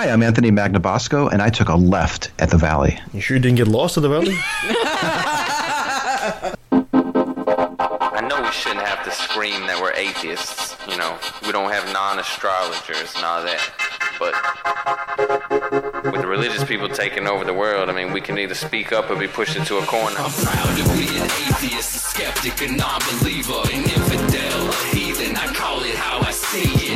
Hi, I'm Anthony Magnabosco, and I took a left at the Valley. You sure you didn't get lost at the valley? I know we shouldn't have to scream that we're atheists. You know, we don't have non-astrologers and all that. But with the religious people taking over the world, I mean, we can either speak up or be pushed into a corner. I'm proud to be an atheist, a skeptic, a non-believer, an infidel, a heathen. I call it how I see it.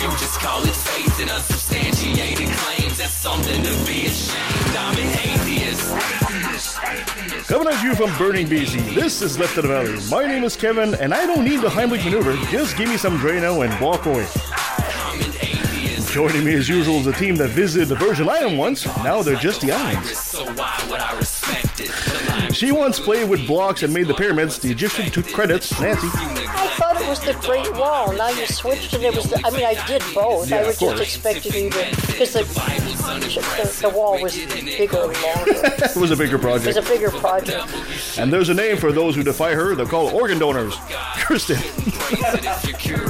You just call it faith in unsubstantiated claims. That's something to be ashamed. I'm an atheist. Coming at you from Burnaby BC, this is Left of the Valley. My name is Kevin, and I don't need the Heimlich maneuver. Just give me some Drano and walk away. I'm an atheist. Joining me as usual is the team that visited the Virgin Island once. Now they're just the islands. So why would I respect it? The line She once played with blocks and made the pyramids. The Egyptian took credits. Nancy. I thought it was the Great Wall. Now you switched and it was. The, I mean, I did both. Yeah, I was just expecting you to because the, the the wall was bigger and longer. It was a bigger project. It was a bigger project. And there's a name for those who defy her. They're called organ donors. Kirsten.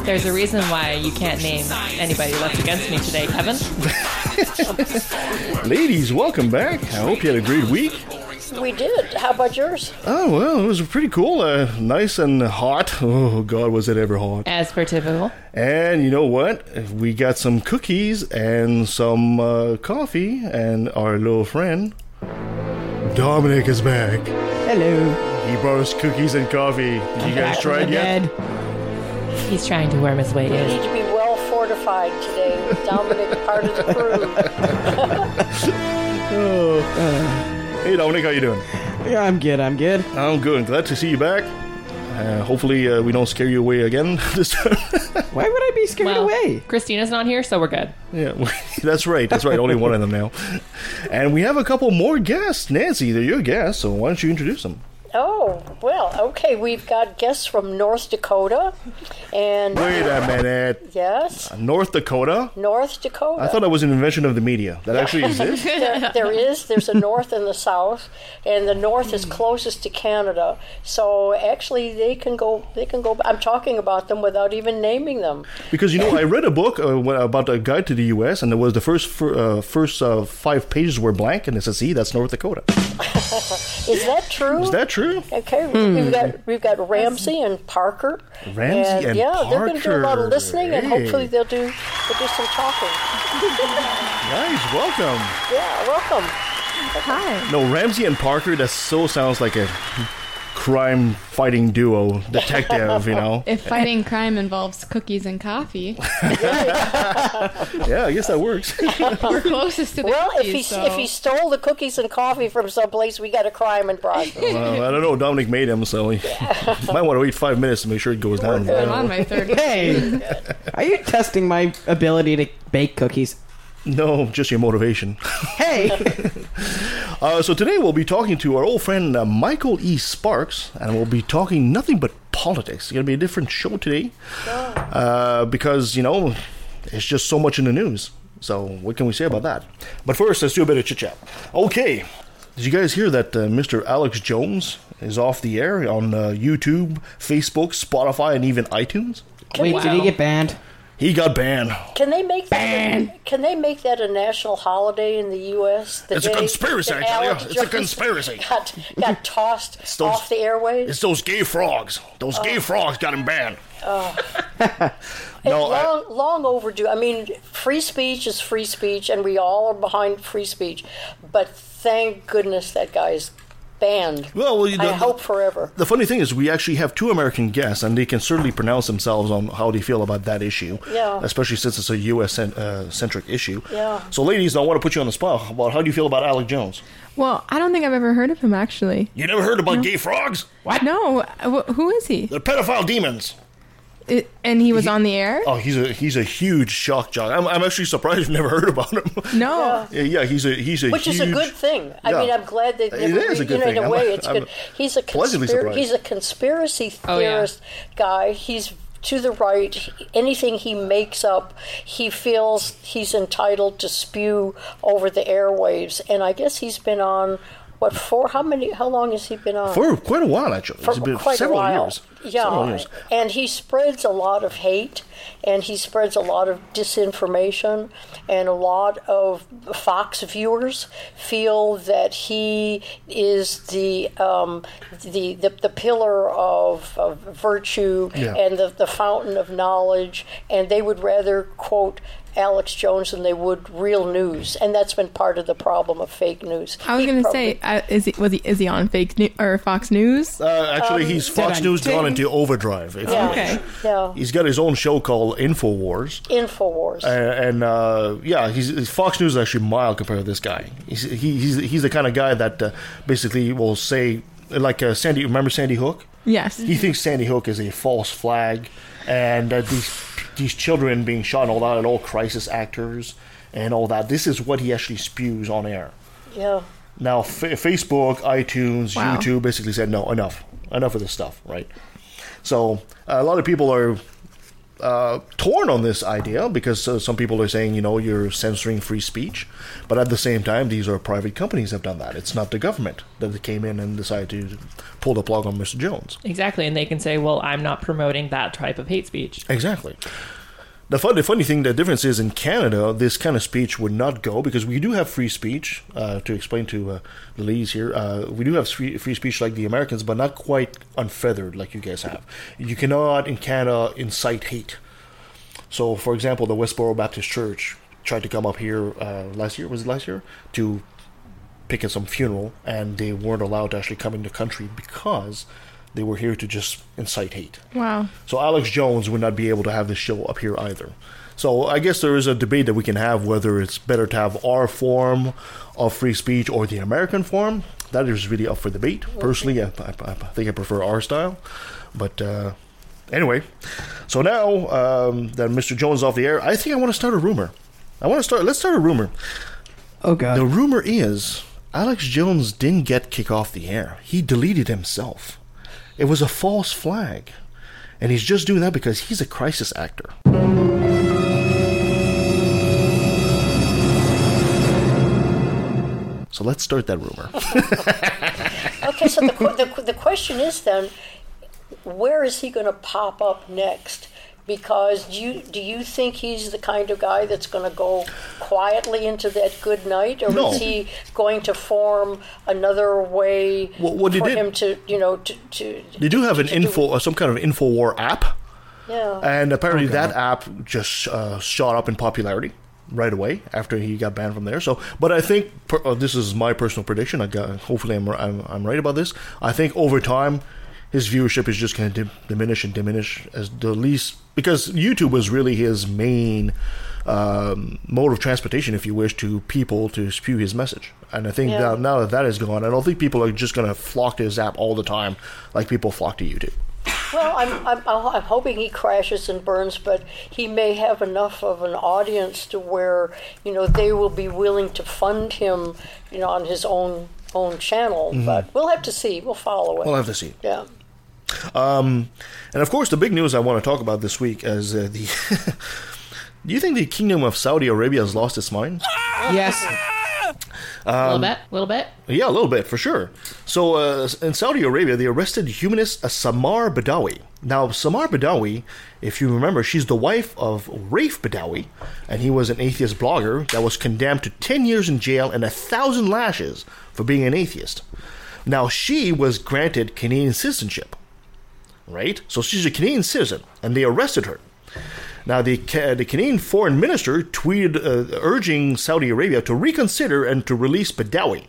There's a reason why you can't name anybody left against me today, Kevin. Ladies, welcome back. I hope you had a great week. We did. How about yours? Oh, well, it was pretty cool. Uh, nice and hot. Oh, God, was it ever hot. As per typical. And you know what? We got some cookies and some uh, coffee, and our little friend Dominic is back. Hello. He brought us cookies and coffee. Did you guys try it yet? dead. He's trying to worm his way You in. need to be well fortified today with Dominic part of the crew. Hey, Dominic, how you doing? Yeah, I'm good. I'm good. I'm good. Glad to see you back. Uh, hopefully, uh, we don't scare you away again this time. Why would I be scared Well, away? Christina's not here, so we're good. yeah, that's right. That's right. Only one of them now. And we have a couple more guests. Nancy, they're your guests, so why don't you introduce them? Oh well, okay. We've got guests from North Dakota, and Wait a minute. yes, North Dakota? North Dakota. I thought that was an invention of the media. That actually exists? there, there is. There's a north and the south, and the north is closest to Canada. So actually, they can go. They can go. I'm talking about them without even naming them. Because you know, I read a book uh, about a guide to the U.S. and it was the first uh, first uh, five pages were blank, and it says, "See, that's North Dakota." Is that true? Is that true? Okay, we've hmm. got we've got Ramses and Parker. Ramses and yeah, they're going to do a lot of listening, and hopefully they'll do they'll do some talking. Guys, welcome. Yeah, welcome. Hi. No, Ramses and Parker. That so sounds like a crime fighting duo, detective. You know? If fighting crime involves cookies and coffee, Yeah, I guess that works. we're closest to the Well, if he so. if he stole the cookies and coffee from someplace, we got a crime in progress. well, I don't know. Dominic made him, so he might want to wait five minutes to make sure it goes down. I'm on my third. Hey, are you testing my ability to bake cookies? No, just your motivation. Hey, Uh, so today we'll be talking to our old friend uh, Michael E. Sparks, and we'll be talking nothing but politics. It's going to be a different show today uh, because you know it's just so much in the news. So what can we say about that? But first, let's do a bit of chit chat. Okay, did you guys hear that uh, Mr. Alex Jones is off the air on uh, YouTube, Facebook, Spotify, and even iTunes? wait, did he get banned? He got banned. Can they make that? Can they make that a national holiday in the U.S.? The It's a conspiracy, I tell ya. Alex It's a conspiracy. Got, got tossed those- off the airways. It's those gay frogs. Those gay oh. frogs got him banned. Oh. It's no, I- long, long overdue. I mean, free speech is free speech, and we all are behind free speech. But thank goodness that guy's banned. Well, well, I the- hope forever. The funny thing is, we actually have two American guests, and they can certainly pronounce themselves on how they feel about that issue. Yeah. Especially since it's a U.S. cent- uh, centric issue. Yeah. So, ladies, I want to put you on the spot. About how do you feel about Alex Jones? Well, I don't think I've ever heard of him actually. You never heard about gay frogs? What? No. Wh- Who is he? They're pedophile demons. I- and he was on the air? Oh, he's a he's a huge shock jock. I'm, I'm actually surprised you've never heard about him. No. yeah, yeah, he's a he's a Which huge, is a good thing. I Yeah. mean, I'm glad that It never, is a good you know, thing. in a I'm- way, it's I'm good. He's a pleasantly conspir- surprised. he's a conspiracy Oh, yeah. theorist guy. He's to the right. Anything he makes up, he feels he's entitled to spew over the airwaves. And I guess he's been on what for? How many? How long has he been on? for quite a while actually. For it's been quite several a while. years. Yeah, and he spreads a lot of hate, and he spreads a lot of disinformation, and a lot of Fox viewers feel that he is the um, the, the the pillar of, of virtue Yeah. and the, the fountain of knowledge, and they would rather quote. Alex Jones than they would real news, and that's been part of the problem of fake news. I was gonna say, uh, is he was he is he on fake new, or Fox News? Uh, actually, he's Fox News gone into overdrive. if Yeah. wish. Okay. yeah, He's got his own show called Infowars. Infowars. Uh, and uh, yeah, he's Fox News is actually mild compared to this guy. He's he, he's he's the kind of guy that uh, basically will say like uh, Sandy. Remember Sandy Hook? Yes. He thinks Sandy Hook is a false flag, and uh, these these children being shot and all that, and all crisis actors and all that. This is what he actually spews on air. yeah. Now, F- Facebook, iTunes, Wow. YouTube basically said no, enough, enough of this stuff, right? So a lot of people are uh, torn on this idea because uh, some people are saying, you know, you're censoring free speech, but at the same time, these are private companies have done that. It's not the government that came in and decided to pull the plug on Mr. Jones. Exactly, and they can say, "Well, I'm not promoting that type of hate speech." Exactly. The, fun, the funny thing, the difference is in Canada, this kind of speech would not go because we do have free speech. Uh, to explain to uh, the ladies here, uh, we do have free, free speech like the Americans, but not quite unfeathered like you guys have. You cannot in Canada incite hate. So, for example, the Westboro Baptist Church tried to come up here uh, last year. Was it last year to pick at some funeral, and they weren't allowed to actually come in the country because they were here to just incite hate. Wow. So Alex Jones would not be able to have this show up here either. So I guess there is a debate that we can have whether it's better to have our form of free speech or the American form. That is really up for debate. Personally, I, I, I think I prefer our style. But uh, anyway, so now um, that Mr. Jones is off the air, I think I want to start a rumor. I want to start. Let's start a rumor. Oh god. The rumor is Alex Jones didn't get kicked off the air. He deleted himself. It was a false flag. And he's just doing that because he's a crisis actor. So let's start that rumor. Okay, so the, the, the question is then, where is he going to pop up next? Because do you, do you think he's the kind of guy that's going to go quietly into that good night, or No. is he going to form another way Well, what he for did- him to, you know, to, to They do have an to info, uh, some kind of info war app. Yeah. And apparently that app just uh, shot up in popularity right away after he got banned from there. So, but I think per, uh, this is my personal prediction. I got, hopefully I'm, I'm I'm right about this. I think over time his viewership is just going to dim- diminish and diminish as the least because YouTube was really his main um, mode of transportation, if you wish, to people to spew his message. And I think Yeah. now, now that that is gone, I don't think people are just going to flock to his app all the time like people flock to YouTube. Well, I'm, I'm, I'm hoping he crashes and burns, but he may have enough of an audience to where, you know, they will be willing to fund him, you know, on his own own channel. But we'll have to see. We'll follow it. Mm-hmm. We'll have to see. yeah. Um, and of course, the big news I want to talk about this week is uh, the. Do you think the Kingdom of Saudi Arabia has lost its mind? yes. A Um, little bit, a little bit. Yeah, a little bit for sure. So uh, in Saudi Arabia, they arrested humanist uh, Samar Badawi. Now, Samar Badawi, if you remember, she's the wife of Raif Badawi, and he was an atheist blogger that was condemned to 10 years in jail and a thousand lashes for being an atheist. Now, she was granted Canadian citizenship, right? So she's a Canadian citizen, and they arrested her. Now, the, the Canadian foreign minister tweeted uh, urging Saudi Arabia to reconsider and to release Badawi.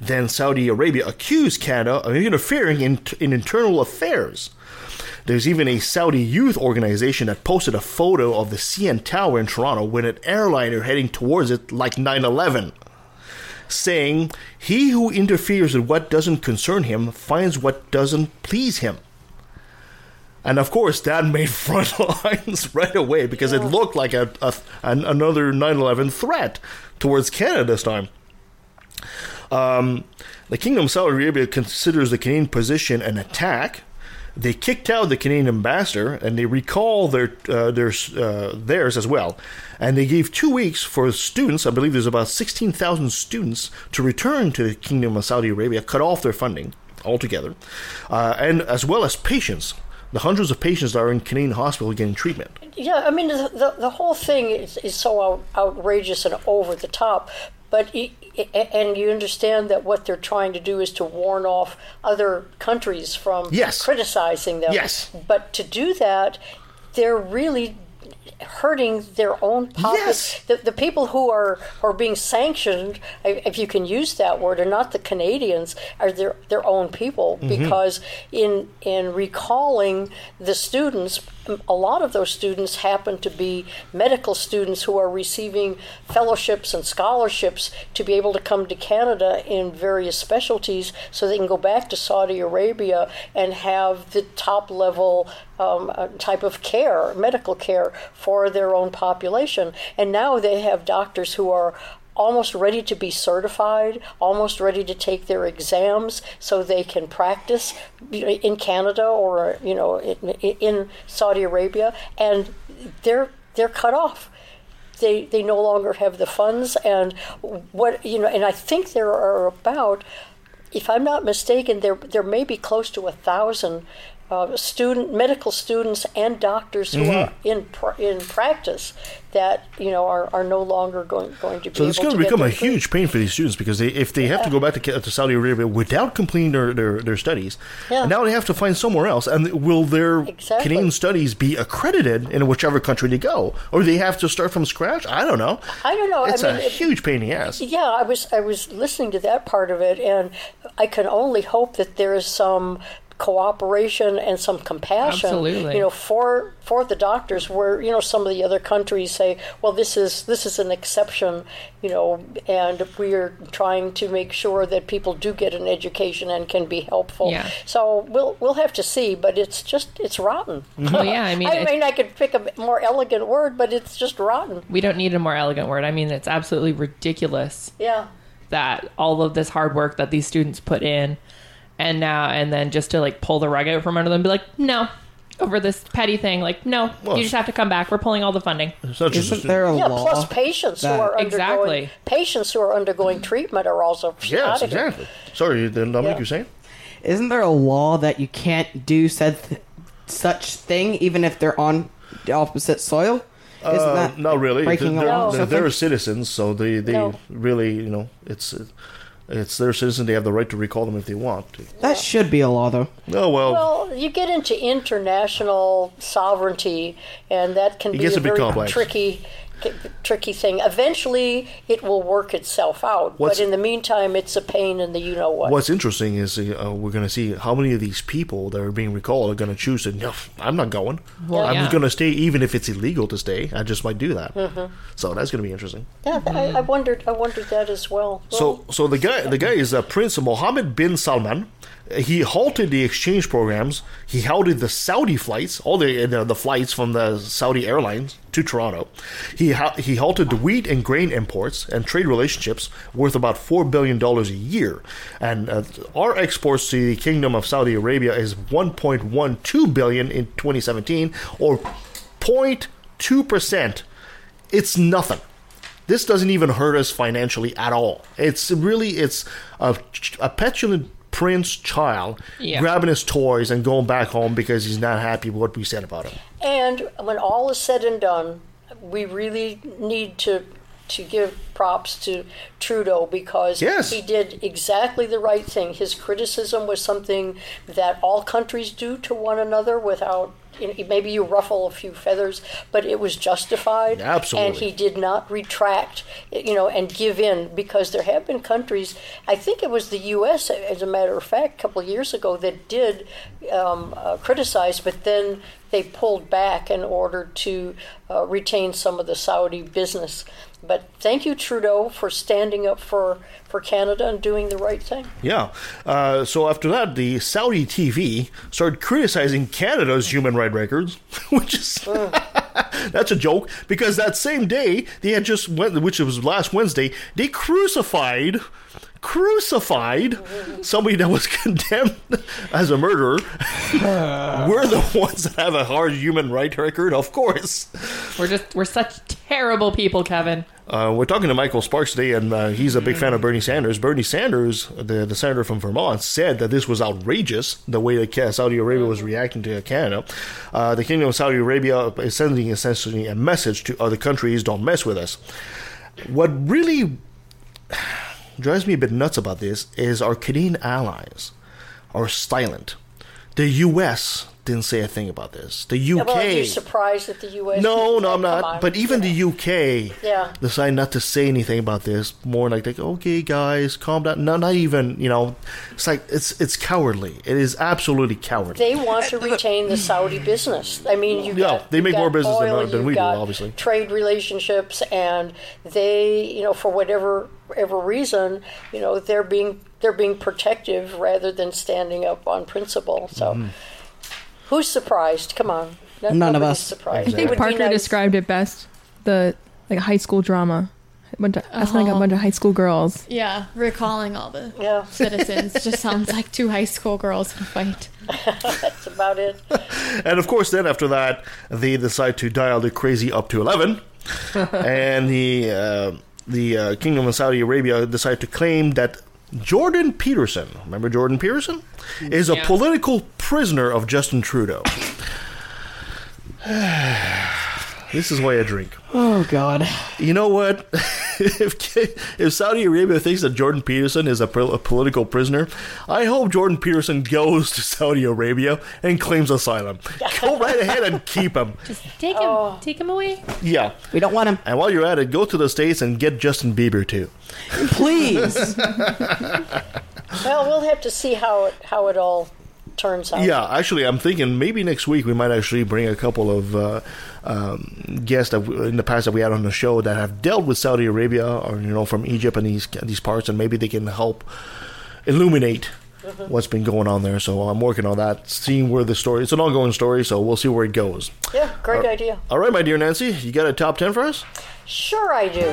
Then Saudi Arabia accused Canada of interfering in, in internal affairs. There's even a Saudi youth organization that posted a photo of the CN Tower in Toronto with an airliner heading towards it like 9 11, saying, He who interferes with what doesn't concern him finds what doesn't please him. And of course, that made front lines right away because it looked like a, a an, another 9/11 threat towards Canada this time. Um, the Kingdom of Saudi Arabia considers the Canadian position an attack. They kicked out the Canadian ambassador and they recall their uh, their uh, theirs as well, and they gave two weeks for students. I believe there's about sixteen thousand students to return to the Kingdom of Saudi Arabia, cut off their funding altogether, uh, and as well as patients. The hundreds of patients that are in Canadian hospital getting treatment. Yeah, I mean, the, the, the whole thing is, is so out, outrageous and over the top. But y- and you understand that what they're trying to do is to warn off other countries from Yes. criticizing them. Yes. But to do that, they're really hurting their own pockets. Yes. The, the people who are, are being sanctioned, if you can use that word, are not the Canadians, are their their own people. Mm-hmm. Because in in recalling the students, a lot of those students happen to be medical students who are receiving fellowships and scholarships to be able to come to Canada in various specialties, so they can go back to Saudi Arabia and have the top level um, uh, type of care, medical care for their own population. And now they have doctors who are almost ready to be certified, almost ready to take their exams so they can practice in Canada or you know in, Saudi Arabia, and they're they're cut off. They they no longer have the funds. And what you know and I think there are about if I'm not mistaken there there may be close to a thousand uh, student medical students and doctors who are in pr- in practice that you know are, are no longer going going to be So it's going to to become a degree. huge pain for these students because they, if they have to go back to, to Saudi Arabia without completing their, their, their studies, Yeah. now they have to find somewhere else. And will their Exactly. Canadian studies be accredited in whichever country they go, or they have to start from scratch? I don't know. I don't know. It's I mean, a huge pain in the ass. Yeah, I was I was listening to that part of it, and I can only hope that there is some cooperation and some compassion Absolutely. you know for for the doctors where you know some of the other countries say well this is this is an exception you know and we are trying to make sure that people do get an education and can be helpful Yeah. so we'll we'll have to see but it's just it's rotten mm-hmm. Well, yeah, I mean, I mean I could pick a more elegant word but it's just rotten we don't need a more elegant word. I mean, it's absolutely ridiculous yeah that all of this hard work that these students put in and now and then just to like pull the rug out from under them and be like no over this petty thing like no Well, you just have to come back we're pulling all the funding It's not just Isn't there a Yeah, law? plus patients who that- are undergoing Exactly. patients who are undergoing treatment are also yes, out of here. exactly. Sorry, then Dominic, Yeah. you saying? Isn't there a law that you can't do said th- such thing even if they're on the opposite soil? Isn't Uh, that not really. breaking they're, law? or they're, something? they're citizens, so they, they No. really, you know, it's it's their citizen. They have the right to recall them if they want to. That should be a law, though. Oh well, Well, you get into international sovereignty, and that can It be gets a a bit very complex. tricky, tricky thing. Eventually, it will work itself out, What's- but in the meantime, it's a pain in the you know what. What's interesting is uh, we're going to see how many of these people that are being recalled are going to choose to. No, I'm not going. Well, I'm yeah. going to stay, even if it's illegal to stay. I just might do that. Mm-hmm. So that's going to be interesting. Yeah, I, I wondered. I wondered that as well. So, so the guy, the guy is uh, Prince Mohammed bin Salman. He halted the exchange programs. He halted the Saudi flights, all the the, the flights from the Saudi airlines to Toronto. He ha- he halted the wheat and grain imports and trade relationships worth about four billion dollars a year. And uh, our exports to the Kingdom of Saudi Arabia is one point one two billion in 2017, or 0.2 percent. It's nothing this doesn't even hurt us financially at all. It's really it's a, a petulant prince child Yeah. grabbing his toys and going back home because he's not happy with what we said about him. And when all is said and done, we really need to to give props to Trudeau because Yes. he did exactly the right thing. His criticism was something that all countries do to one another without you know, maybe you ruffle a few feathers, but it was justified. Absolutely. And he did not retract, you know, and give in because there have been countries. I think it was the U.S. as a matter of fact, a couple of years ago that did um, uh, criticize, but then they pulled back in order to uh, retain some of the Saudi business. But thank you, Trudeau, for standing up for, for Canada and doing the right thing. Yeah. Uh, so after that, the Saudi TV started criticizing Canada's human rights records, which is that's a joke because that same day they had just went, which was last Wednesday, they crucified. Crucified somebody that was condemned as a murderer. We're the ones that have a hard human right record, of course. we're just we're such terrible people kevin Uh, we're talking to Michael Sparks today, and uh, he's a big fan of Bernie Sanders. Bernie Sanders, the, the senator from Vermont, said that this was outrageous the way that Saudi Arabia was reacting to Canada. Uh, the Kingdom of Saudi Arabia is sending essentially a message to other countries don't mess with us. What really drives me a bit nuts about this is our Canadian allies are silent. The U.S. didn't say a thing about this. The U.K. Well, are you surprised that the U.S. No, no, I'm not. But even you the? UK Yeah. decided not to say anything about this. More like, like, okay, guys, calm down. No, not even. You know, it's like it's it's cowardly. It is absolutely cowardly. They want to retain the Saudi business. I mean, you Yeah, got they make more business than- oil, than you've we do, obviously. Trade relationships, and they, you know, for whatever whatever reason, you know, they're being they're being protective rather than standing up on principle. So, Mm-hmm. Who's surprised? Come on, No- None of us. Surprised. I think It would be Parker nice- described it best. The like high school drama. A bunch of, That's like a Uh-huh. bunch of high school girls. Yeah, recalling all the Yeah, citizens just sounds like two high school girls in a fight. that's about it. And of course, then after that, they decide to dial the crazy up to eleven, and the uh, the uh, Kingdom of Saudi Arabia decide to claim that Jordan Peterson, remember Jordan Peterson, is a Yeah. political prisoner of Justin Trudeau. this is why I drink. Oh God. You know what? if if Saudi Arabia thinks that Jordan Peterson is a, pol- a political prisoner, I hope Jordan Peterson goes to Saudi Arabia and claims asylum. Go right ahead and keep him. Just take him. Oh. Take him away. Yeah. We don't want him. And while you're at it, go to the States and get Justin Bieber too. Please. Well, we'll have to see how it how it all turns out. Yeah, actually, I'm thinking maybe next week we might actually bring a couple of uh, um, guests that w- in the past that we had on the show that have dealt with Saudi Arabia or you know from Egypt and these these parts, and maybe they can help illuminate what's been going on there. So I'm working on that, seeing where the story. It's an ongoing story, so we'll see where it goes. Yeah, great idea. All right, my dear Nancy, you got a top ten for us? Sure, I do.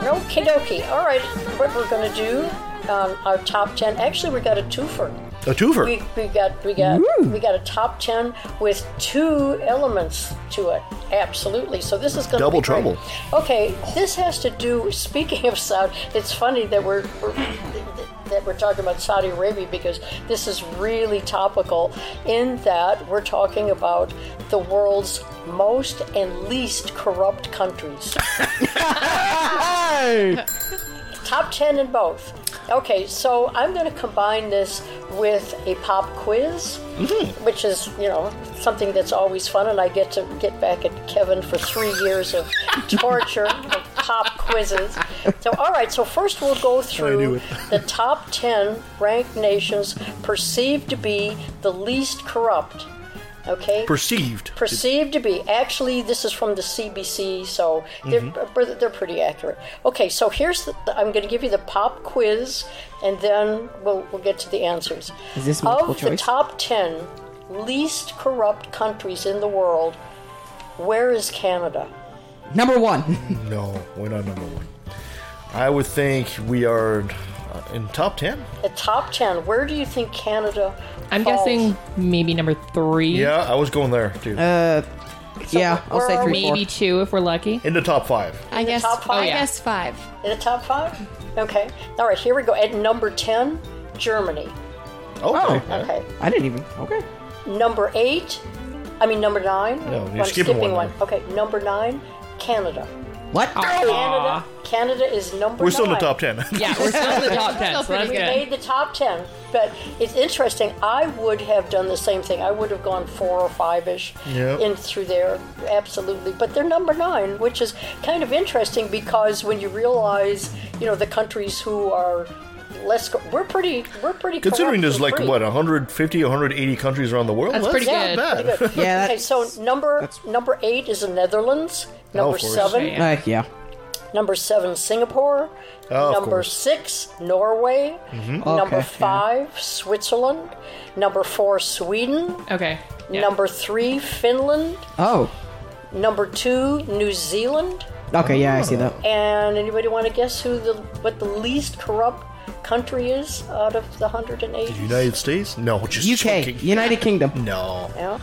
Okie dokie. All right, what we're going to do on our top 10. Actually, we got a twofer. A twofer. We, we got we got mm. we got a top 10 with two elements to it. Absolutely. So this is going to Double be great. trouble. Okay, this has to do. Speaking of Saudi, it's funny that we're, we're that we're talking about Saudi Arabia because this is really topical. In that we're talking about the world's most and least corrupt countries. Top 10 in both. Okay, so I'm going to combine this with a pop quiz, which is, you know, something that's always fun, and I get to get back at Kevin for three years of torture of pop quizzes. So, all right, so first we'll go through the top 10 ranked nations perceived to be the least corrupt. Okay? Perceived. perceived to be. Actually, this is from the CBC, so they're Mm-hmm. they're pretty accurate. Okay, so here's the, I'm going to give you the pop quiz, and then we'll we'll get to the answers. Is this multiple of the top ten least corrupt countries in the world? Where is Canada? Number one. No, we're not number one. I would think we are uh, in top ten. The top ten. Where do you think Canada? I'm falls? guessing maybe number three. Yeah, I was going there too. Uh, yeah, I'll say three, we? four. Maybe two if we're lucky. in the top five. I guess. top five? I Oh, yeah. guess five. in the top five. Okay. All right. Here we go. At number ten, Germany. Okay. Okay. I didn't even. Okay. Number eight, I mean number nine. No, you're I'm skipping one Okay, number nine, Canada. What? Canada. Canada is number. We're still in the nine. top ten. Yeah, we're still in the top ten, so that's We good. made the top ten, but it's interesting. I would have done the same thing. I would have gone four or five ish Yep. in through there, absolutely. But they're number nine, which is kind of interesting because when you realize, you know, the countries who are less, co- we're pretty, we're pretty. Considering there's like corrupt-free. what 150, 180 countries around the world. That's pretty not good. bad. Pretty good. Yeah, Okay, that's- so number number eight is the Netherlands. Number of course. seven, Yeah. Uh, yeah. number seven, Singapore. Oh, of number course. six, Norway. Number Okay, yeah. five, Switzerland. Number four, Sweden. Okay. Yeah. Number three, Finland. Oh. Number two, New Zealand. Okay. Yeah, I see that. And anybody want to guess who the what the least corrupt country is out of the 180? United States? No, just UK, joking. United Kingdom. No. Yeah.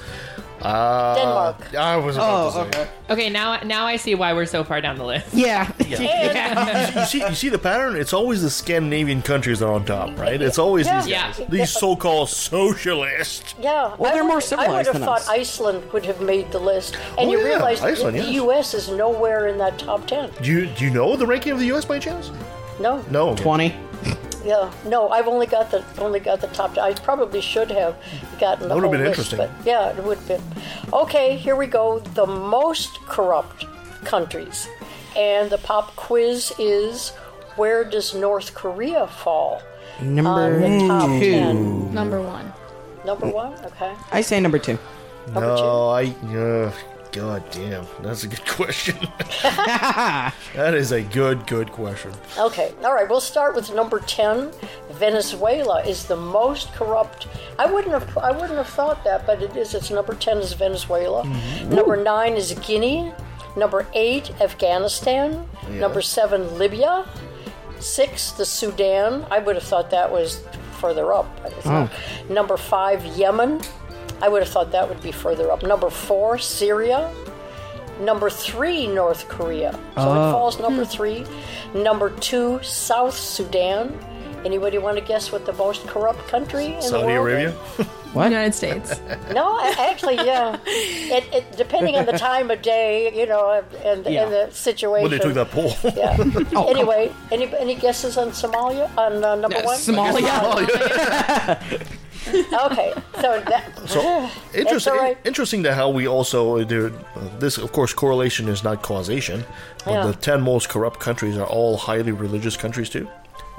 Uh, Denmark. I was about Oh, to say. okay. Okay, now now I see why we're so far down the list. Yeah. And You see, you see the pattern. It's always the Scandinavian countries that are on top, right? It's always Yeah. these guys, Yeah. these so-called socialists. Yeah, Well, I they're more would- I would have than thought us. Iceland would have made the list, and Oh, you yeah, realize Iceland, the yes. U.S. is nowhere in that top ten. Do you do you know the ranking of the U.S. by chance? No, No. 20. Yeah, no. I've only got the only got the top. I probably should have gotten the That would have been list, interesting. But yeah, it would have been. Okay, here we go. The most corrupt countries, and the pop quiz is: Where does North Korea fall Number on the top two. ten? Number one. Number one. Okay. I say number two. Number two. No, I. Uh, God damn, that's a good question. that is a good, good question. Okay, all right. We'll start with number ten. Venezuela is the most corrupt. I wouldn't have. I wouldn't have thought that, but it is. It's number ten is Venezuela. Mm-hmm. Number nine is Guinea. Number eight, Afghanistan. Number seven, Libya. Six, the Sudan. I would have thought that was further up. but it's not. Number five, Yemen. I would have thought that would be further up. Number four, Syria. Number three, North Korea. So it falls number three. Number two, South Sudan. Anybody want to guess what the most corrupt country in the Saudi world Arabia. is? United States. No, actually, yeah. It, it, depending on the time of day, you know, and, Yeah. and the situation. when they took that poll. Yeah. Oh, anyway, any any guesses on Somalia on uh, number one? Somalia. Okay, so that. So interesting. right. Interesting to how we also uh, this. Of course, correlation is not causation. But Yeah. the ten most corrupt countries are all highly religious countries too,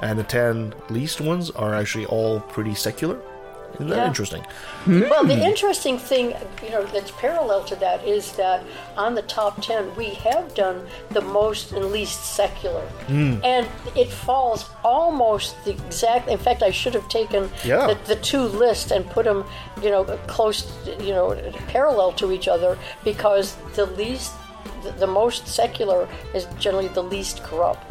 and the ten least ones are actually all pretty secular. Isn't that Yeah. interesting? Well, the interesting thing, you know, that's parallel to that is that on the top 10, we have done the most and least secular. Hmm. And it falls almost the exact, in fact, I should have taken Yeah. the, the two lists and put them, you know, close, you know, parallel to each other because the least, the, the most secular is generally the least corrupt.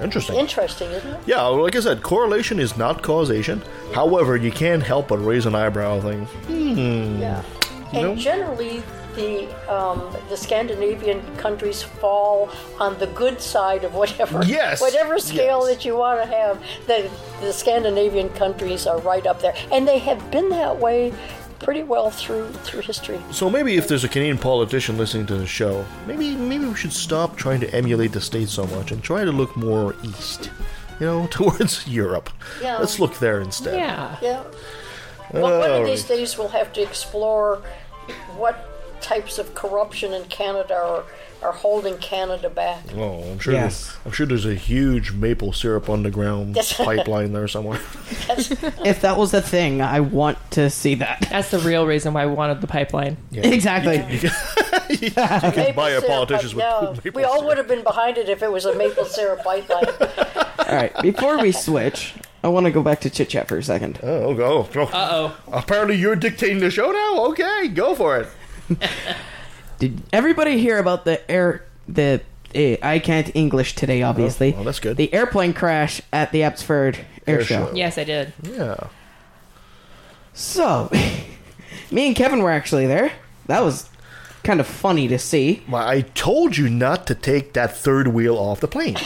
Interesting. Interesting, isn't it? yeah, like I said, correlation is not causation. However, you can't help but raise an eyebrow. Thing. Yeah. And know? generally, the um, the Scandinavian countries fall on the good side of whatever Yes, whatever scale yes. that you want to have. The the Scandinavian countries are right up there, and they have been that way pretty well through through history. So maybe if there's a Canadian politician listening to the show, maybe maybe we should stop trying to emulate the states so much and try to look more east. You know, towards Europe. Yeah. Let's look there instead. Yeah. Yeah. Well, one of oh. these days we'll have to explore what types of corruption in Canada are, are holding Canada back. Oh, I'm sure. Yes. There's, I'm sure there's a huge maple syrup underground Yes. pipeline there somewhere. If that was a thing, I want to see that. That's the real reason why we wanted the pipeline. Exactly. Maple buy a syrup, politicians with yeah. maple We all syrup. would have been behind it if it was a maple syrup pipeline. All right. Before we switch, I want to go back to chit chat for a second. Oh, go. Uh oh. Apparently, you're dictating the show now. Okay, go for it. Did everybody hear about the air? The eh, I can't English today, obviously. oh, that's good. The airplane crash at the Abbotsford Air, Air Show. Show. Yes, I did. Yeah. So, me and Kevin were actually there. That was kind of funny to see. Well, I told you not to take that third wheel off the plane.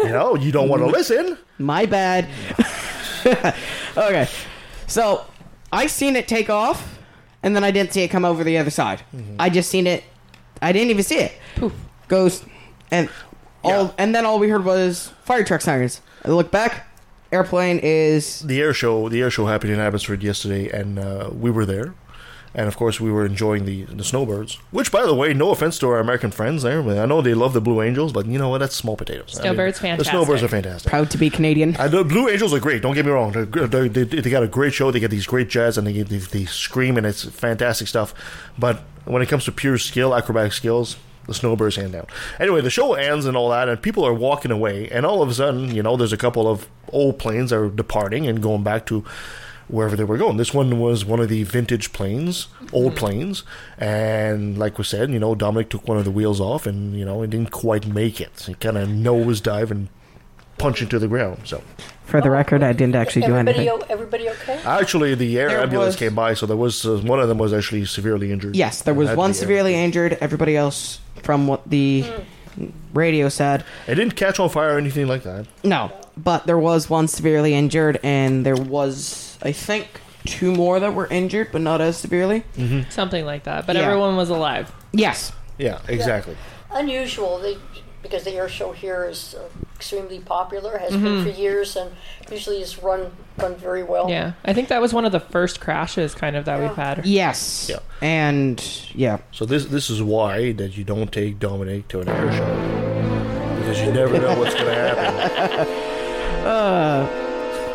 you know, you don't want to listen. My bad. okay. So, I seen it take off, and then I didn't see it come over the other side. Mm-hmm. I just seen it. I didn't even see it. Poof. Goes, and all, Yeah. and then all we heard was fire truck sirens. I look back. Airplane is The air show, the air show happened in Abbotsford yesterday, and uh, we were there. And of course, we were enjoying the the snowbirds. Which, by the way, no offense to our American friends there, I know they love the Blue Angels, but you know what? That's small potatoes. I mean, Snowbirds, The fantastic. The snowbirds are fantastic. proud to be Canadian. And the Blue Angels are great. Don't get me wrong. They're, gr- they they they got a great show. They get these great jazz and they they, they scream and it's fantastic stuff. But when it comes to pure skill, acrobatic skills, the Snowbirds hand down. Anyway, the show ends and all that, and people are walking away. And all of a sudden, you know, there's a couple of old planes that are departing and going back to wherever they were going. This one was one of the vintage planes, old planes, and like we said, you know, Dominic took one of the wheels off, and you know, it didn't quite make it. He kind of nose dive and punch into the ground. So For the record, I didn't actually do Everybody, anything. o- everybody okay? actually, the air There ambulance was- came by, so there was uh, one of them was actually severely injured. Yes, there was one the air- severely injured. Everybody else, from what the radio said, It didn't catch on fire or anything like that. no. But there was one severely injured, and there was, I think, two more that were injured, but not as severely. Something like that. But Yeah. everyone was alive. Yes. Yeah, exactly. Unusual, they, because the air show here is uh, extremely popular, has Mm-hmm. been for years, and usually is run run very well. Yeah. I think that was one of the first crashes kind of that we've had. Yes. Yeah. And yeah. So this this is why that you don't take Dominic to an air show because you never know what's going to happen.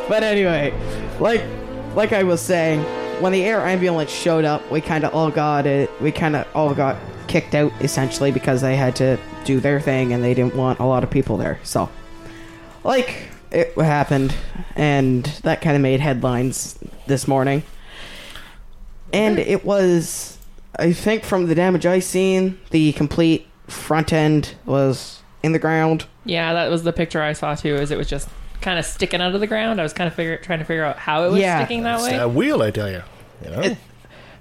But anyway, like like I was saying, when the air ambulance showed up, we kind of all got it. We kind of all got kicked out essentially because they had to do their thing and they didn't want a lot of people there. So, like it happened, and that kind of made headlines this morning. And it was, I think, from the damage I seen, the complete front end was in the ground. Yeah, that was the picture I saw too. Is it was just kind of sticking out of the ground. I was kind of figure, trying to figure out how it was Yeah. sticking that It's way. a wheel, I tell you. You know,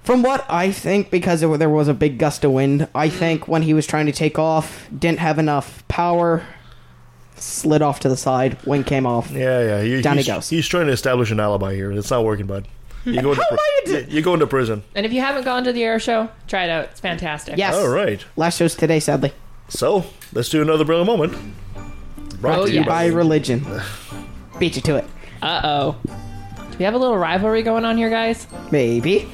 From what I think, because it, there was a big gust of wind, I think when he was trying to take off, didn't have enough power, slid off to the side, wing came off. yeah, yeah. He, Down he he's, goes. He's trying to establish an alibi here. It's not working, bud. You go into How am I pri- into- you go into prison. And if you haven't gone to the air show, try it out. It's fantastic. Yes. All right. Last show's today, sadly. So let's do another brilliant moment. Brought Oh, to you yes. By religion. Beat you to it. Uh oh. Do we have a little rivalry going on here, guys? Maybe.